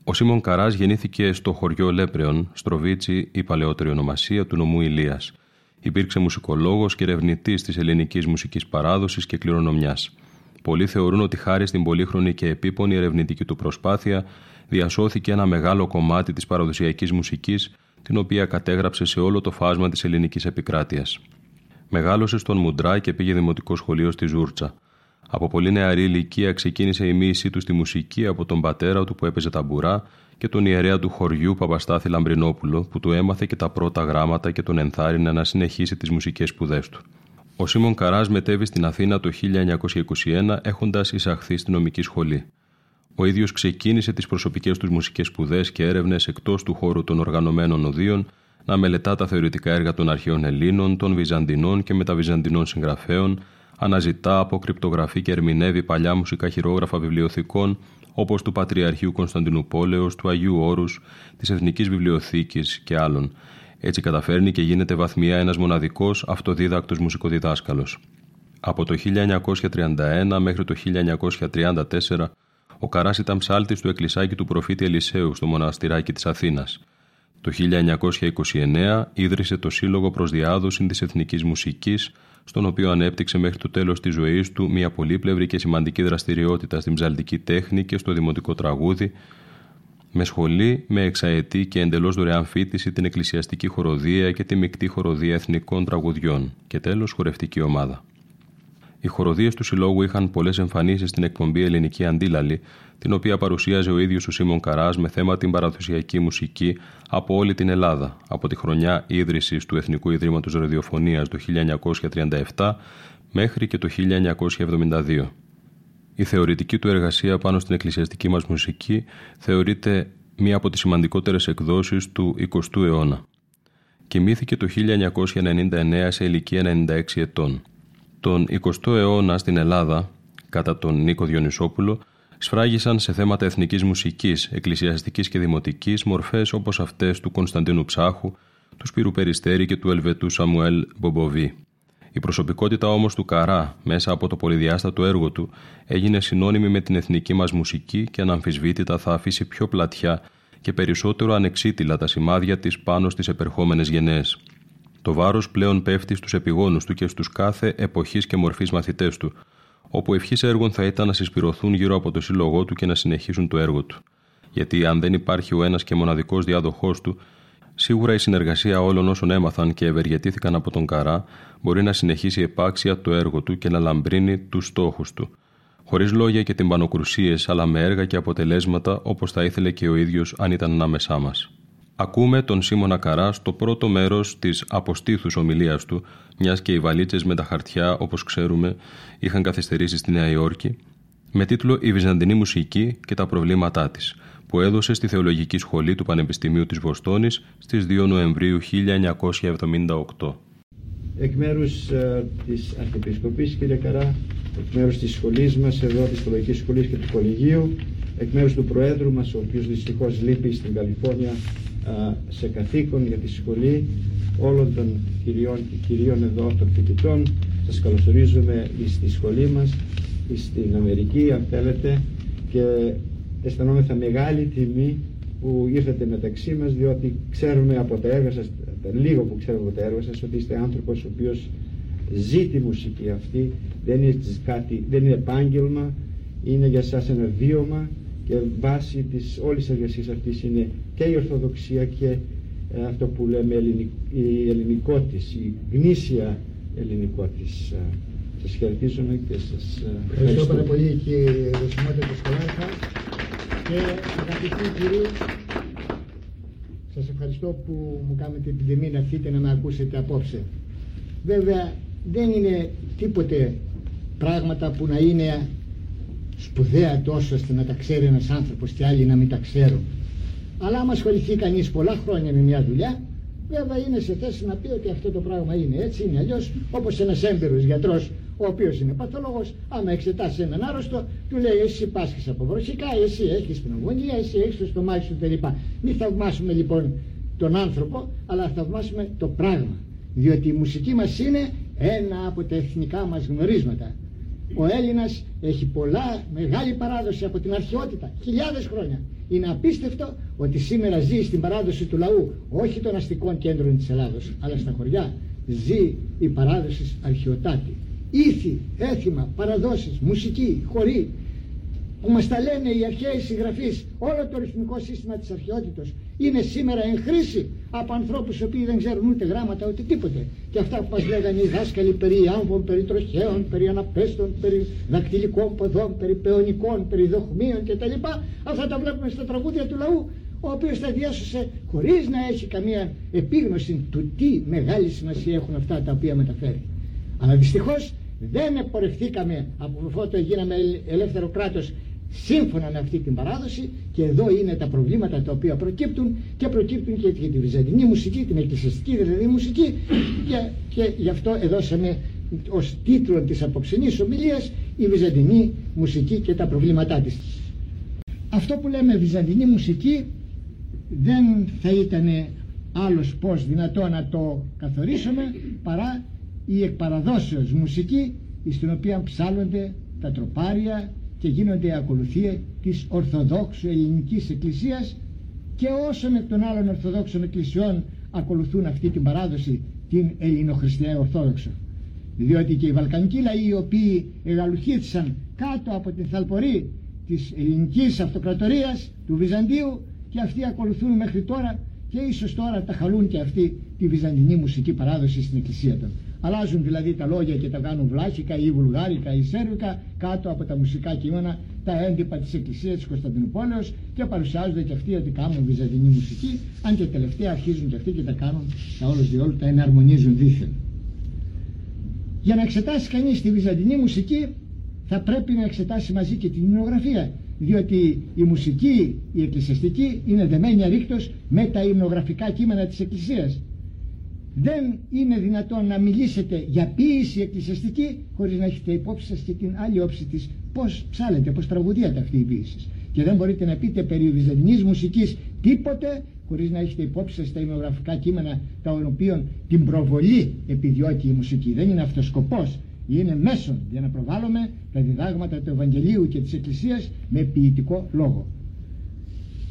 Ο Σίμων Καράς γεννήθηκε στο χωριό Λέπρεον, Στροβίτσι, η παλαιότερη ονομασία του νομού Ηλίας. Υπήρξε μουσικολόγος και ερευνητής της ελληνικής μουσικής παράδοσης και κληρονομιάς. Πολλοί θεωρούν ότι χάρη στην πολύχρονη και επίπονη ερευνητική του προσπάθεια διασώθηκε ένα μεγάλο κομμάτι της παραδοσιακής μουσικής, την οποία κατέγραψε σε όλο το φάσμα της ελληνικής επικράτειας. Μεγάλωσε στον Μουντρά και πήγε δημοτικό σχολείο στη Ζούρτσα. Από πολύ νεαρή ηλικία ξεκίνησε η μίση του στη μουσική από τον πατέρα του που έπαιζε ταμπουρά και τον ιερέα του χωριού Παπαστάθη Λαμπρινόπουλο που του έμαθε και τα πρώτα γράμματα και τον ενθάρρυνε να συνεχίσει τις μουσικές σπουδές του. Ο Σίμων Καράς μετέβη στην Αθήνα το 1921 έχοντας εισαχθεί στη νομική σχολή. Ο ίδιος ξεκίνησε τις προσωπικές του μουσικές σπουδές και έρευνες εκτός του χώρου των οργανωμένων οδείων, να μελετά τα θεωρητικά έργα των αρχαίων Ελλήνων, των Βυζαντινών και μεταβυζαντινών συγγραφέων, αναζητά, αποκρυπτογραφεί και ερμηνεύει παλιά μουσικά χειρόγραφα βιβλιοθηκών όπως του Πατριαρχείου Κωνσταντινούπολεως, του Αγίου Όρους, της Εθνικής Βιβλιοθήκης και άλλων. Έτσι καταφέρνει και γίνεται βαθμία ένας μοναδικός αυτοδίδακτος μουσικοδιδάσκαλος. Από το 1931 μέχρι το 1934 ο Καράς ήταν ψάλτης του εκκλησάκι του προφήτη Ελισέου στο μοναστηράκι της Αθήνας. Το 1929 ίδρυσε το Σύλλογο προς Διάδοση της Εθνικής Μουσικής, στον οποίο ανέπτυξε μέχρι το τέλος της ζωής του μια πολύπλευρη και σημαντική δραστηριότητα στην ψαλτική τέχνη και στο δημοτικό τραγούδι, με σχολή, με εξαετή και εντελώς δωρεάν φίτηση την εκκλησιαστική χοροδία και τη μεικτή χοροδία εθνικών τραγουδιών και τέλος χορευτική ομάδα. Οι χοροδίες του Συλλόγου είχαν πολλές εμφανίσεις στην εκπομπή Ελληνική Αντίλαλη, την οποία παρουσίαζε ο ίδιος ο Σίμων Καράς με θέμα την παραδοσιακή μουσική από όλη την Ελλάδα, από τη χρονιά ίδρυσης του Εθνικού Ιδρύματος Ραδιοφωνίας το 1937 μέχρι και το 1972. Η θεωρητική του εργασία πάνω στην εκκλησιαστική μας μουσική θεωρείται μία από τις σημαντικότερες εκδόσεις του 20ου αιώνα. Κοιμήθηκε το 1999 σε ηλικία 96 ετών. Τον 20ο αιώνα στην Ελλάδα, κατά τον Νίκο Διονυσόπουλο, σφράγισαν σε θέματα εθνικής μουσικής, εκκλησιαστικής και δημοτικής μορφές όπως αυτές του Κωνσταντίνου Ψάχου, του Σπύρου Περιστέρη και του Ελβετού Σαμουέλ Μπομποβί. Η προσωπικότητα όμως του Καρά, μέσα από το πολυδιάστατο έργο του, έγινε συνώνυμη με την εθνική μας μουσική και αναμφισβήτητα θα αφήσει πιο πλατιά και περισσότερο ανεξίτηλα τα σημάδια της πάνω στις επερχόμενες γενναίες. Το βάρος πλέον πέφτει στους επιγόνους του και στους κάθε εποχής και μορφής μαθητές του, όπου ευχής έργων θα ήταν να συσπηρωθούν γύρω από το σύλλογό του και να συνεχίσουν το έργο του. Γιατί αν δεν υπάρχει ο ένας και μοναδικός διάδοχός του, σίγουρα η συνεργασία όλων όσων έμαθαν και ευεργετήθηκαν από τον Καρά μπορεί να συνεχίσει επάξια το έργο του και να λαμπρύνει τους στόχους του. Χωρίς λόγια και τυμπανοκρουσίες, αλλά με έργα και αποτελέσματα όπως θα ήθελε και ο ίδιος αν ήταν ανάμεσά μας. Ακούμε τον Σίμωνα Καρά στο πρώτο μέρος της αποστήθους ομιλίας του, μιας και οι βαλίτσες με τα χαρτιά, όπως ξέρουμε, είχαν καθυστερήσει στη Νέα Υόρκη, με τίτλο Η Βυζαντινή Μουσική και τα προβλήματά της, που έδωσε στη Θεολογική Σχολή του Πανεπιστημίου της Βοστόνης στις 2 Νοεμβρίου 1978. Εκ μέρους ε, της Αρχιεπισκοπής, κύριε Καρά, εκ μέρους της σχολής μας εδώ, της Θεολογικής Σχολής και του Κολεγίου, εκ μέρους του Προέδρου μας, ο οποίος δυστυχώς λείπει στην Καλιφόρνια σε καθήκον για τη σχολή όλων των κυριών και κυρίων εδώ των φοιτητών. Σας καλωσορίζουμε στη σχολή μας, στην Αμερική αν θέλετε και αισθανόμεθα μεγάλη τιμή που ήρθατε μεταξύ μας διότι ξέρουμε από τα έργα σας, λίγο που ξέρουμε από τα έργα σας ότι είστε άνθρωπος ο οποίος ζει τη μουσική αυτή, δεν είναι, κάτι, δεν είναι επάγγελμα, είναι για σας ένα βίωμα και βάση της όλης εργασίας αυτής είναι και η Ορθοδοξία και ε, αυτό που λέμε η ελληνικό της, η γνήσια ελληνικό της. Ε, σας χαιρετίζουμε και σας ε, ευχαριστώ. Ευχαριστώ πάρα πολύ κύριε Δοσιμότητα του Σχολάρχα και αγαπητοί κύριοι ευχαριστώ που μου κάνετε την τιμή να έρθετε να με ακούσετε απόψε. Βέβαια δεν είναι τίποτε πράγματα που να είναι σπουδαία τόσο ώστε να τα ξέρει ένας άνθρωπος και άλλοι να μην τα ξέρουν. Αλλά άμα ασχοληθεί κανείς πολλά χρόνια με μια δουλειά, βέβαια είναι σε θέση να πει ότι αυτό το πράγμα είναι έτσι, είναι αλλιώς, όπως ένας έμπειρος γιατρός ο οποίος είναι παθολόγος, άμα εξετάσει έναν άρρωστο, του λέει εσύ πάσχεις από βροσικά, εσύ έχεις πνευμονία, εσύ έχεις το στομάχι σου κλπ. Μην θαυμάσουμε λοιπόν τον άνθρωπο, αλλά θαυμάσουμε το πράγμα. Διότι η μουσική μας είναι ένα από τα εθνικά μας γνωρίσματα. Ο Έλληνας έχει πολλά, μεγάλη παράδοση από την αρχαιότητα, χιλιάδες χρόνια. Είναι απίστευτο ότι σήμερα ζει στην παράδοση του λαού, όχι των αστικών κέντρων της Ελλάδος, αλλά στα χωριά, ζει η παράδοση αρχαιοτάτης ήθη, έθιμα, παραδόσεις, μουσική, χορή που μας τα λένε οι αρχαίοι συγγραφείς όλο το ρυθμικό σύστημα της αρχαιότητος είναι σήμερα εν χρήση από ανθρώπους οι οποίοι δεν ξέρουν ούτε γράμματα ούτε τίποτε και αυτά που μας λέγανε οι δάσκαλοι περί άμβων, περί τροχαίων, περί αναπέστων, περί δακτυλικών ποδών, περί παιονικών, περί δοχμίων κτλ. Αυτά τα βλέπουμε στα τραγούδια του λαού ο οποίος τα διάσωσε χωρίς να έχει καμία επίγνωση του τι μεγάλη σημασία έχουν αυτά τα οποία μεταφέρει. Αλλά δυστυχώς δεν επορευθήκαμε από αυτό το γίναμε ελεύθερο κράτος σύμφωνα με αυτή την παράδοση και εδώ είναι τα προβλήματα τα οποία προκύπτουν και προκύπτουν και για τη βυζαντινή μουσική, την εκκλησιαστική δηλαδή μουσική και, και γι' αυτό εδώσαμε ως τίτλο της απόψινής ομιλίας η βυζαντινή μουσική και τα προβλήματά της. Αυτό που λέμε βυζαντινή μουσική δεν θα ήταν άλλος πώς δυνατό να το καθορίσουμε παρά η εκπαραδόσεως μουσική στην οποία ψάλλονται τα τροπάρια και γίνονται ακολουθία της Ορθοδόξου Ελληνικής Εκκλησίας και όσων εκ των άλλων Ορθοδόξων Εκκλησιών ακολουθούν αυτή την παράδοση την Ελληνοχριστιανή Ορθόδοξο διότι και οι Βαλκανικοί λαοί οι οποίοι εγαλουχήθησαν κάτω από την θαλπορή της ελληνικής αυτοκρατορίας του Βυζαντίου και αυτοί ακολουθούν μέχρι τώρα και ίσως τώρα τα χαλούν και αυτοί τη βυζαντινή μουσική παράδοση στην εκκλησία των. Αλλάζουν δηλαδή τα λόγια και τα κάνουν βλάχικα ή βουλγάρικα ή σέρβικα κάτω από τα μουσικά κείμενα, τα έντυπα της εκκλησίας της Κωνσταντινούπολεως και παρουσιάζονται και αυτοί ότι κάνουν βυζαντινή μουσική, αν και τελευταία αρχίζουν και αυτοί και τα κάνουν τα όλος διόλου, τα εναρμονίζουν δίθεν. Για να εξετάσει κανείς τη βυζαντινή μουσική θα πρέπει να εξετάσει μαζί και την υμνογραφία διότι η μουσική, η εκκλησιαστική είναι δεμένη αρρήκτως με τα υμνογραφικά κείμενα της Εκκλησίας. Δεν είναι δυνατόν να μιλήσετε για ποίηση εκκλησιαστική χωρίς να έχετε υπόψη σας και την άλλη όψη της πώς ψάλετε, πώς τραγουδίατε αυτή η ποίηση. Και δεν μπορείτε να πείτε περί βυζαντινής μουσικής τίποτε χωρίς να έχετε υπόψη σας τα υμνογραφικά κείμενα τα οποία την προβολή επιδιώκει η μουσική. Δεν είναι αυτός σκοπός είναι μέσον για να προβάλλουμε τα διδάγματα του Ευαγγελίου και της Εκκλησίας με ποιητικό λόγο.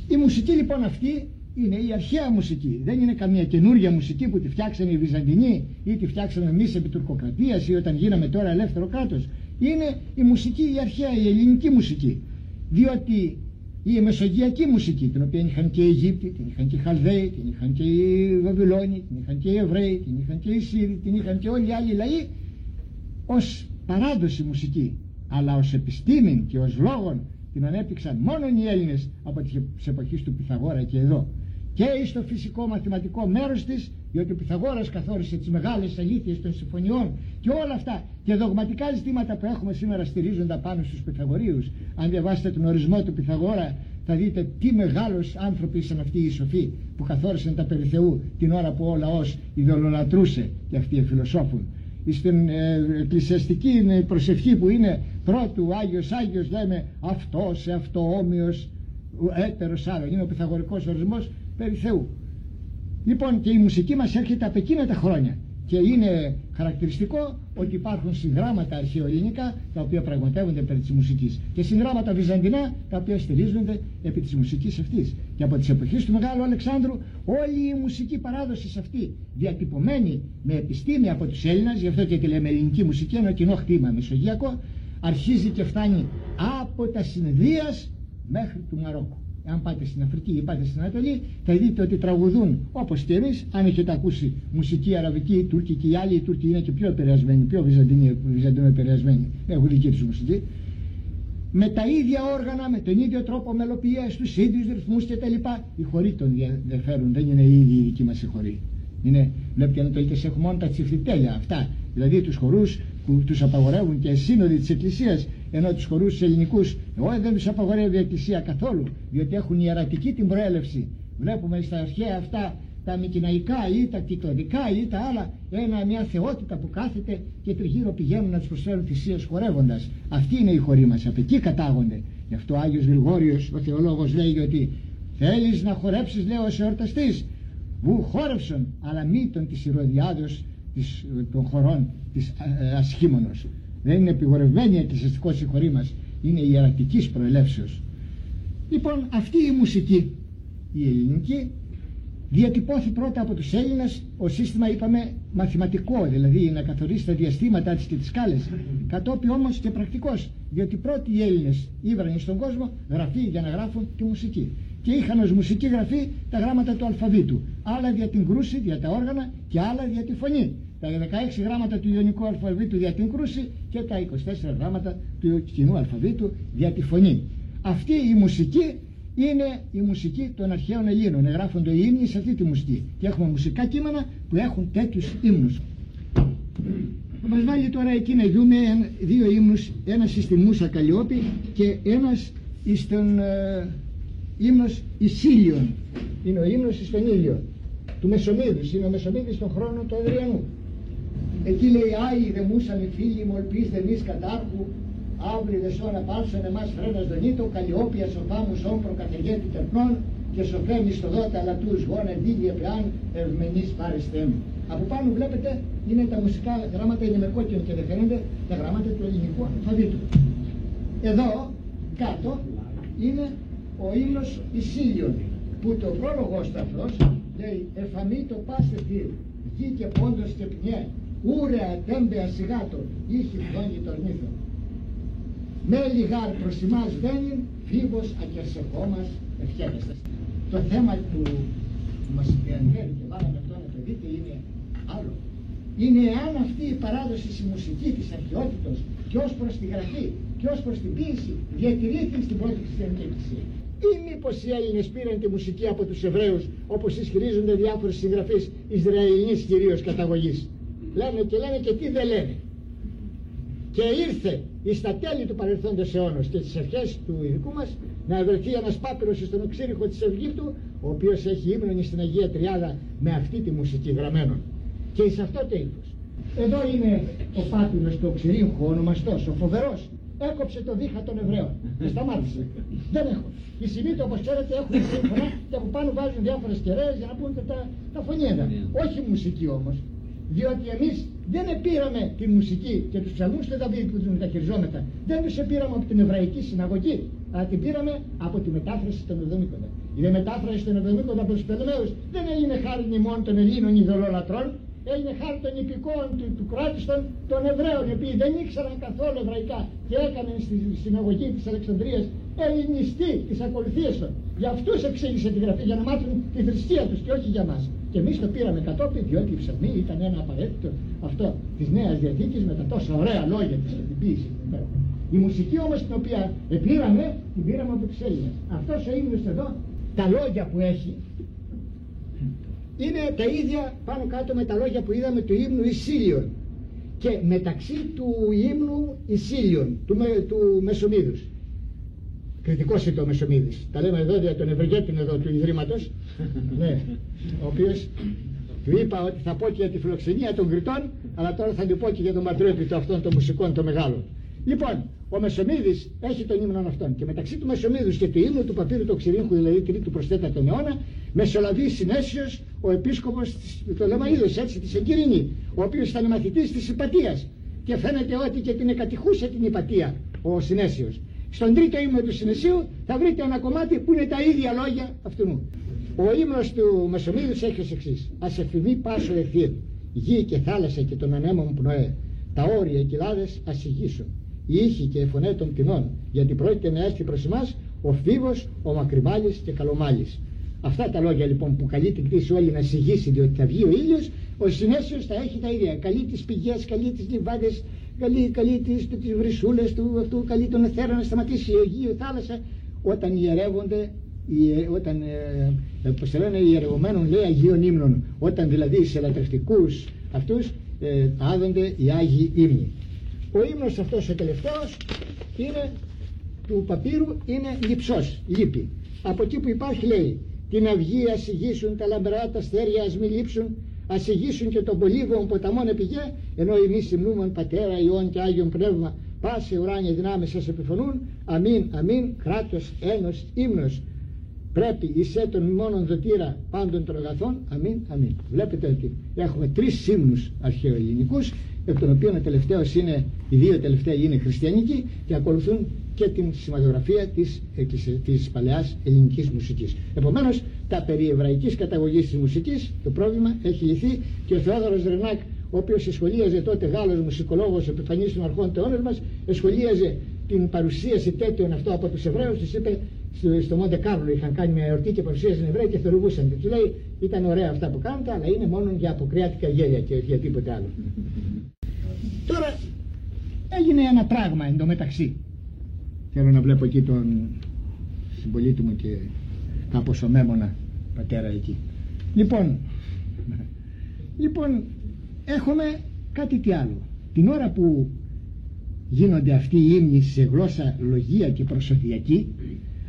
Η μουσική λοιπόν αυτή είναι η αρχαία μουσική. Δεν είναι καμία καινούργια μουσική που τη φτιάξανε οι Βυζαντινοί ή τη φτιάξαμε εμείς επί τουρκοκρατίας ή όταν γίναμε τώρα ελεύθερο κράτος. Είναι η μουσική η αρχαία, η ελληνική μουσική. Διότι η μεσογειακή μουσική, την οποία είχαν και οι Αιγύπτιοι, την είχαν και οι Χαλδαίοι, την είχαν και οι Βαβυλώνοι, την είχαν και οι Εβραίοι, την είχαν και οι Σύριοι, την είχαν και όλοι οι άλλοι λαοί, ως παράδοση μουσική αλλά ως επιστήμη και ως λόγον την ανέπτυξαν μόνο οι Έλληνες από τις εποχές του Πυθαγόρα και εδώ και στο φυσικό μαθηματικό μέρος της διότι ο Πυθαγόρας καθόρισε τις μεγάλες αλήθειες των συμφωνιών και όλα αυτά και δογματικά ζητήματα που έχουμε σήμερα στηρίζονται πάνω στους Πυθαγορείους αν διαβάσετε τον ορισμό του Πυθαγόρα θα δείτε τι μεγάλος άνθρωποι ήσαν αυτοί οι σοφοί που καθόρισαν τα περί Θεού την ώρα που ο λαός ιδεολολατρούσε και αυτοί φιλοσόφουν στην ε, εκκλησιαστική προσευχή που είναι πρώτου Άγιος Άγιος λέμε αυτός σε αυτό όμοιος έτερος άλλον είναι ο πυθαγορικός ορισμός περί Θεού. Λοιπόν και η μουσική μας έρχεται από εκείνα τα χρόνια. Και είναι χαρακτηριστικό ότι υπάρχουν συγγράμματα αρχαιοελληνικά τα οποία πραγματεύονται περί της μουσικής. Και συγγράμματα βυζαντινά τα οποία στηρίζονται επί της μουσικής αυτής. Και από τις εποχές του Μεγάλου Αλεξάνδρου όλη η μουσική παράδοση αυτή διατυπωμένη με επιστήμη από τους Έλληνες γι' αυτό και τη λέμε ελληνική μουσική ένα κοινό χτήμα μεσογειακό αρχίζει και φτάνει από τα συνδύας μέχρι του Μαρόκου αν πάτε στην Αφρική ή πάτε στην Ανατολή, θα δείτε ότι τραγουδούν όπως και εμείς. Αν έχετε ακούσει μουσική αραβική, τουρκική, οι άλλοι οι Τούρκοι είναι και πιο επηρεασμένοι, πιο βυζαντινοί, βυζαντινό επηρεασμένοι. Έχουν δική τους μουσική. με τα ίδια όργανα, με τον ίδιο τρόπο μελοποιίας, τους ίδιους ρυθμούς κτλ. Οι χωροί τον διαφέρουν, δεν είναι οι ίδιοι οι δικοί μας οι χωροί. Είναι, βλέπετε οι Ανατολικές έχουν μόνο τα τσιφλιτέλια αυτά, δηλαδή τους χορούς που τους απαγορεύουν και σύνοδοι της Εκκλησίας, ενώ τους χορούς τους ελληνικούς, εγώ δεν τους απαγορεύει η Εκκλησία καθόλου, διότι έχουν ιερατική την προέλευση. Βλέπουμε στα αρχαία αυτά τα μικυναϊκά ή τα κυκλαδικά ή τα άλλα ένα, μια θεότητα που κάθεται και τριγύρω πηγαίνουν να τους προσφέρουν θυσίες χορεύοντας. Αυτή είναι η χωρή μας, από εκεί κατάγονται. Γι' αυτό ο Άγιος Γρηγόριος ο θεολόγος λέει ότι θέλεις να χορέψεις λέει ο εορταστής. Βου χόρευσον αλλά μη τον της ηρωδιάδος των χωρών της ε, ασχήμονος δεν είναι επιγορευμένη η εκκλησιαστικός η χωρή μας είναι ιερατικής προελεύσεως. Λοιπόν αυτή η μουσική η ελληνική διατυπώθη πρώτα από τους Έλληνες ο σύστημα είπαμε μαθηματικό δηλαδή να καθορίσει τα διαστήματά της και τις σκάλες κατόπι όμως και πρακτικός διότι πρώτοι οι Έλληνες ήβραν στον κόσμο γραφή για να γράφουν τη μουσική. Και είχαν ως μουσική γραφή τα γράμματα του αλφαβήτου άλλα δια την κρούση, δια τα όργανα και άλλα δια τη φωνή τα 16 γράμματα του Ιωνικού αλφαβήτου δια την κρούση και τα 24 γράμματα του κοινού αλφαβήτου δια τη φωνή αυτή η μουσική είναι η μουσική των αρχαίων Ελλήνων. Εγγράφονται οι ύμνοι σε αυτή τη μουσική. Και έχουμε μουσικά κείμενα που έχουν τέτοιους ύμνους. Θα μας βάλει τώρα εκεί να δούμε δύο ύμνους, ένας στην Μούσα Καλλιόπη και ένας στον ε, ύμνος Ισίλιον. Είναι ο ύμνος στον ήλιο του Μεσομίδου. Είναι ο Μεσομίδης των χρόνων του Αδριανού. Εκεί λέει Άι δε μούσαν φίλοι μου ελπίστε εμείς κατάρχου άβληδε σώνα πάρσαν εμάς φρένας δονήτο, καλλιόπια σοφάμους όν προκαθεγέτη τερπνών και σοφέμι στο δότα λατούς γόνε δίγε πεάν ευμενής πάρεστε μου. Από πάνω βλέπετε είναι τα μουσικά γράμματα, είναι με κόκκινο και δεν φαίνονται τα γράμματα του ελληνικού αλφαβήτου. Εδώ κάτω είναι ο ύμνος Ισίλιον που το πρόλογος του αυτός λέει εφαμή το πάστε τι γη και πόντος και πνιέ ούρεα τέμπεα σιγάτο είχε φθόνη τορνήθο με λιγάρ προς εμάς δένειν φίβος ακερσεχόμας ευχαίρεστε. Το θέμα του που μας ενδιαφέρει και βάλαμε αυτό να το δείτε είναι άλλο. Είναι εάν αυτή η παράδοση στη μουσική της αρχαιότητος και ως προς τη γραφή και ως προς την ποίηση διατηρήθηκε στην πρώτη χριστιανική εκκλησία. Ή μήπως οι Έλληνες πήραν τη μουσική από τους Εβραίους όπως ισχυρίζονται διάφορες συγγραφείς Ισραηλινής κυρίως καταγωγής. Λένε και λένε και τι δεν λένε. Και ήρθε στα τέλη του παρελθόντος αιώνος και τις αρχές του ειδικού μας να βρεθεί ένας πάπυρος στον οξύριχο της Αιγύπτου ο οποίος έχει ύμνονη στην Αγία Τριάδα με αυτή τη μουσική γραμμένο και σε αυτό το ύφος. Εδώ είναι ο πάπυρος του οξυρίχου ο ονομαστός, ο φοβερός έκοψε το δίχα των Εβραίων και σταμάτησε. Δεν έχω. Οι Σιμίτοι όπως ξέρετε έχουν σύμφωνα και από πάνω βάζουν διάφορες κεραίες για να πούν τα, τα φωνήεντα. Όχι μουσική όμως διότι εμείς δεν επήραμε τη μουσική και τους ψαλμούς του Δαβίδ που τους μεταχειριζόμετα δεν τους επήραμε από την Εβραϊκή Συναγωγή αλλά την πήραμε από τη μετάφραση των Εβδομήκοντα. Η μετάφραση των Εβδομήκοντα από τους Πελεμαίους δεν έγινε χάρη μόνο των Ελλήνων ειδωλολατρών έγινε χάρη των υπηκών του, του κράτους των, των Εβραίων οι οποίοι δεν ήξεραν καθόλου εβραϊκά και έκαναν στη συναγωγή της Αλεξανδρίας ελληνιστή τις ακολουθίες των. Για αυτούς εξήγησε τη γραφή για να μάθουν τη θρησκεία τους και όχι για μας. Και εμείς το πήραμε κατόπιν διότι η ψαλμή ήταν ένα απαραίτητο αυτό της Νέας Διαθήκης με τα τόσα ωραία λόγια της και την ποιήση. Η μουσική όμως την οποία πήραμε την πήραμε από τους Έλληνες. Αυτός ο ύμνος εδώ, τα λόγια που έχει είναι τα ίδια πάνω κάτω με τα λόγια που είδαμε του ύμνου Ισίλιον και μεταξύ του ύμνου Ισίλιον του, του Μεσομίδους Κριτικός είναι ο Μεσομίδης. Τα λέμε εδώ για τον Ευεργέτη εδώ του Ιδρύματος. ναι, ο οποίος του είπα ότι θα πω και για τη φιλοξενία των Κριτών, αλλά τώρα θα του πω και για τον πατρέπιτο αυτών των μουσικών των μεγάλων. Λοιπόν, ο Μεσομίδη έχει τον ύμνο αυτόν και μεταξύ του Μεσομίδου και του ύμνου του παπύρου του Ξηρίνχου, δηλαδή τρίτου προ τέταρτον αιώνα, μεσολαβεί συνέσιος ο επίσκοπος του Λεμαίδο, έτσι της Εγκυρινή, ο οποίος ήταν μαθητής της Υπατίας. Και φαίνεται ότι και την εκατηχούσε την Υπατία ο Συνέσιος. Στον τρίτο ύμνο του Συνεσίου θα βρείτε ένα κομμάτι που είναι τα ίδια λόγια αυτού. Ο ύμνος του Μεσομίδους έχει ως εξής. Ας εφηβεί πάσο ευθύρ, γη και θάλασσα και τον ανέμον πνοέ. Τα όρια, οι κοιλάδες ας ηγήσουν. Οι ήχοι και οι φωνέ των κτηνών, γιατί πρόκειται να έρθει προς εμάς ο φίβος, ο μακριμάλης και καλομάλης. Αυτά τα λόγια λοιπόν που καλεί την κτήση όλη να συγγύσει διότι θα βγει ο ήλιος, ο συνέσιος θα έχει τα ίδια. Καλεί τις πηγές, καλεί τις λιβάδες, καλεί, καλεί τις, τις βρυσούλες του αυτού, καλεί τον εθέρα να σταματήσει η Αιγείο θάλασσα όταν ιερεύονται όταν ε, ε, πώς λένε ιερευομένων λέει Αγίων ύμνων όταν δηλαδή σε λατρευτικούς αυτούς ε, άδονται οι Άγιοι ύμνοι ο ύμνος αυτός ο τελευταίος είναι του παπύρου είναι λυψός, λύπη. Από εκεί που υπάρχει λέει την αυγή ας ηγήσουν τα λαμπρά τα αστέρια ας μη λείψουν ας ηγήσουν και τον πολύβων ποταμών επιγέ ενώ εμείς υμνούμεν πατέρα Υιόν και Άγιον Πνεύμα πάσε ουράνια δυνάμεις σας επιφωνούν αμήν αμήν κράτος ένος ύμνος. Πρέπει εισέ τον μόνον δοτήρα πάντων των αγαθών αμήν αμήν βλέπετε ότι έχουμε τρεις σύμνους αρχαιοελληνικούς εκ των οποίων ο τελευταίος είναι, οι δύο τελευταία είναι χριστιανικοί και ακολουθούν και την σημαδογραφία της, της παλαιάς ελληνικής μουσικής. Επομένως, τα περί εβραϊκής καταγωγής της μουσικής, το πρόβλημα έχει λυθεί και ο Θεόδωρος Ρενάκ, ο οποίος σχολίαζε τότε Γάλλος μουσικολόγος επιφανής των αρχών τεώνες μας, σχολίαζε την παρουσίαση τέτοιων αυτό από τους Εβραίους, τους είπε στο Μοντε Κάρλο είχαν κάνει μια εορτή και παρουσίαζαν Εβραίοι και θεωρούσαν. Και του λέει ήταν ωραία αυτά που κάνετε, αλλά είναι μόνο για αποκριάτικα γέλια και για τίποτε άλλο. Τώρα έγινε ένα πράγμα εντωμεταξύ. Θέλω να βλέπω εκεί τον συμπολίτη μου και κάπως ομέμονα πατέρα εκεί. Λοιπόν, λοιπόν έχουμε κάτι τι άλλο. Την ώρα που γίνονται αυτοί οι ύμνοι σε γλώσσα λογία και προσωπιακή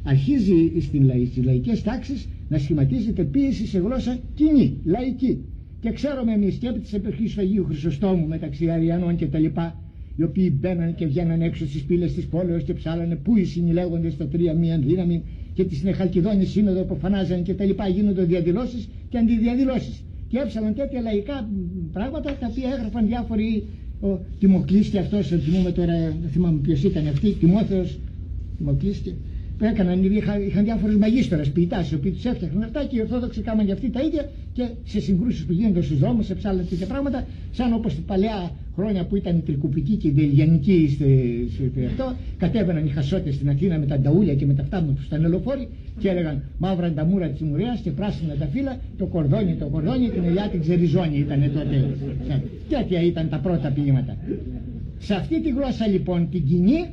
αρχίζει στην λαϊ, στις λαϊκές τάξεις να σχηματίζεται πίεση σε γλώσσα κοινή, λαϊκή. Και ξέρουμε εμείς και από τις εποχές του Αγίου Χρυσοστόμου μεταξύ Αριανών και τα λοιπά, οι οποίοι μπαίνανε και βγαίνανε έξω στις πύλες της πόλεως και ψάλανε πού οι συνηλέγοντες στα τρία μίαν δύναμη και τη Νεχαλκιδόνη σύνοδο που φανάζανε και τα λοιπά γίνονται διαδηλώσεις και αντιδιαδηλώσεις. Και έψαλαν τέτοια λαϊκά πράγματα τα οποία έγραφαν διάφοροι ο Τιμοκλής και αυτός, θυμούμε τώρα, δεν θυμάμαι ποιος ήταν αυτή, Τιμόθεος, Τιμοκλής που έκαναν, είχαν, είχαν διάφορου μαγίστορε ποιητάς, οι οποίοι τους έφτιαχναν αυτά και οι Ορθόδοξοι κάμαν για αυτή τα ίδια και σε συγκρούσεις που γίνονται στους δρόμους, σε ψάλα τέτοια πράγματα, σαν όπως την παλιά χρόνια που ήταν η τρικουπική και η τελειανική σε αυτό, κατέβαιναν οι χασότες στην Αθήνα με τα νταούλια και με τα φτάμια τους στα νελοφόροι και έλεγαν μαύρα τα μούρα της Μουρέα και πράσινα τα φύλλα, το κορδόνι, το κορδόνι, την ελιά την ξεριζόνι ήταν τότε. Τέτοια ήταν τα πρώτα ποίηματα. Σε αυτή τη γλώσσα λοιπόν την κοινή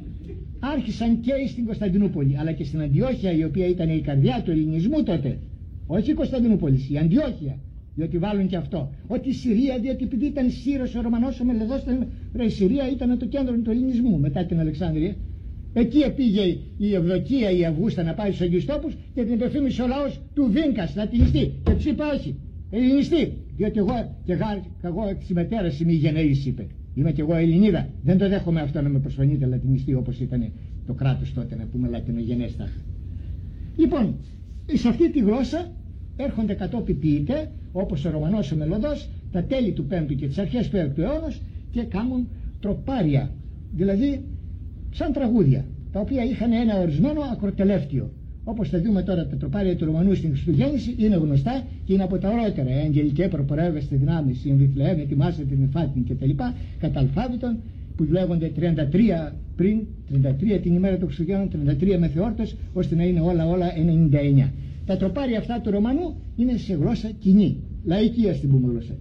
άρχισαν και στην Κωνσταντινούπολη αλλά και στην Αντιόχεια η οποία ήταν η καρδιά του ελληνισμού τότε. Όχι η Κωνσταντινούπολη, η Αντιόχεια διότι βάλουν και αυτό. Ότι η Συρία διότι επειδή ήταν Σύρος ο Ρωμανός ο Μελεδός η Συρία ήταν το κέντρο του ελληνισμού μετά την Αλεξάνδρεια. Εκεί πήγε η Ευδοκία η Αυγούστα να πάει στους Αγίους Τόπους και την επεφήμισε ο λαός του Βίνκας λατινιστή και τους είπε όχι ελληνιστή διότι εγώ και εγώ της μετέρας είμαι η γενναής είπε Είμαι και εγώ Ελληνίδα. Δεν το δέχομαι αυτό να με προσφανείτε λατινιστή όπως ήταν το κράτος τότε, να πούμε λατινογενέστα. Λοιπόν, σε αυτή τη γλώσσα έρχονται κατόπι ποιητέ, όπως ο Ρωμανός ο Μελωδός, τα τέλη του 5ου και τις αρχές του 6ου αιώνας και κάνουν τροπάρια. Δηλαδή, σαν τραγούδια, τα οποία είχαν ένα ορισμένο ακροτελεύτιο. Όπως θα δούμε τώρα τα τροπάρια του Ρωμανού στην Χριστουγέννηση είναι γνωστά και είναι από τα ωραίτερα. Η Αγγελικέ προπορεύεστε δυνάμεις, η Εμβιθλεέμ ετοιμάστε την Εφάτην κτλ. Κατά αλφάβητον που λέγονται 33 πριν, 33 την ημέρα των Χριστουγέννων, 33 μεθεόρτες, ώστε να είναι όλα όλα 99. Τα τροπάρια αυτά του Ρωμανού είναι σε γλώσσα κοινή, λαϊκή ας την πούμε γλώσσα.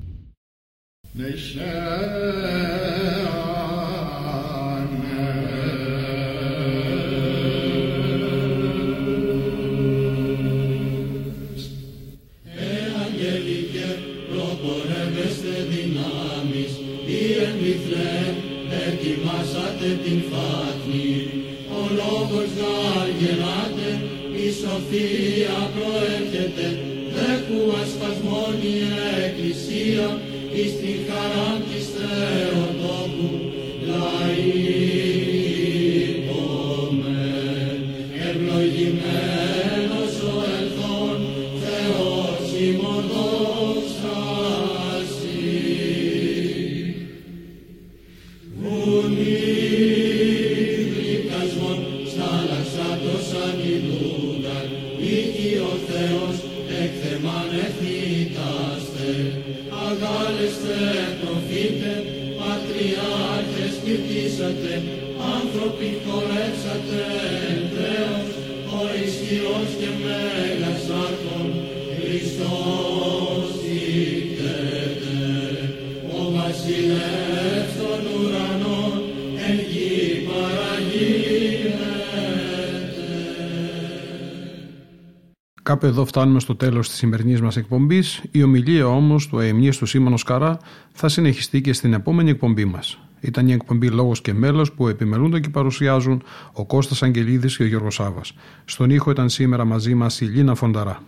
Κάπου εδώ φτάνουμε στο τέλος της σημερινής μας εκπομπής. Η ομιλία όμως του αεμνή του Σίμωνος Καρά θα συνεχιστεί και στην επόμενη εκπομπή μας. Ήταν η εκπομπή Λόγος και Μέλος που επιμελούνται και παρουσιάζουν ο Κώστας Αγγελίδης και ο Γιώργος Σάβα. Στον ήχο ήταν σήμερα μαζί μας η Λίνα Φονταρά.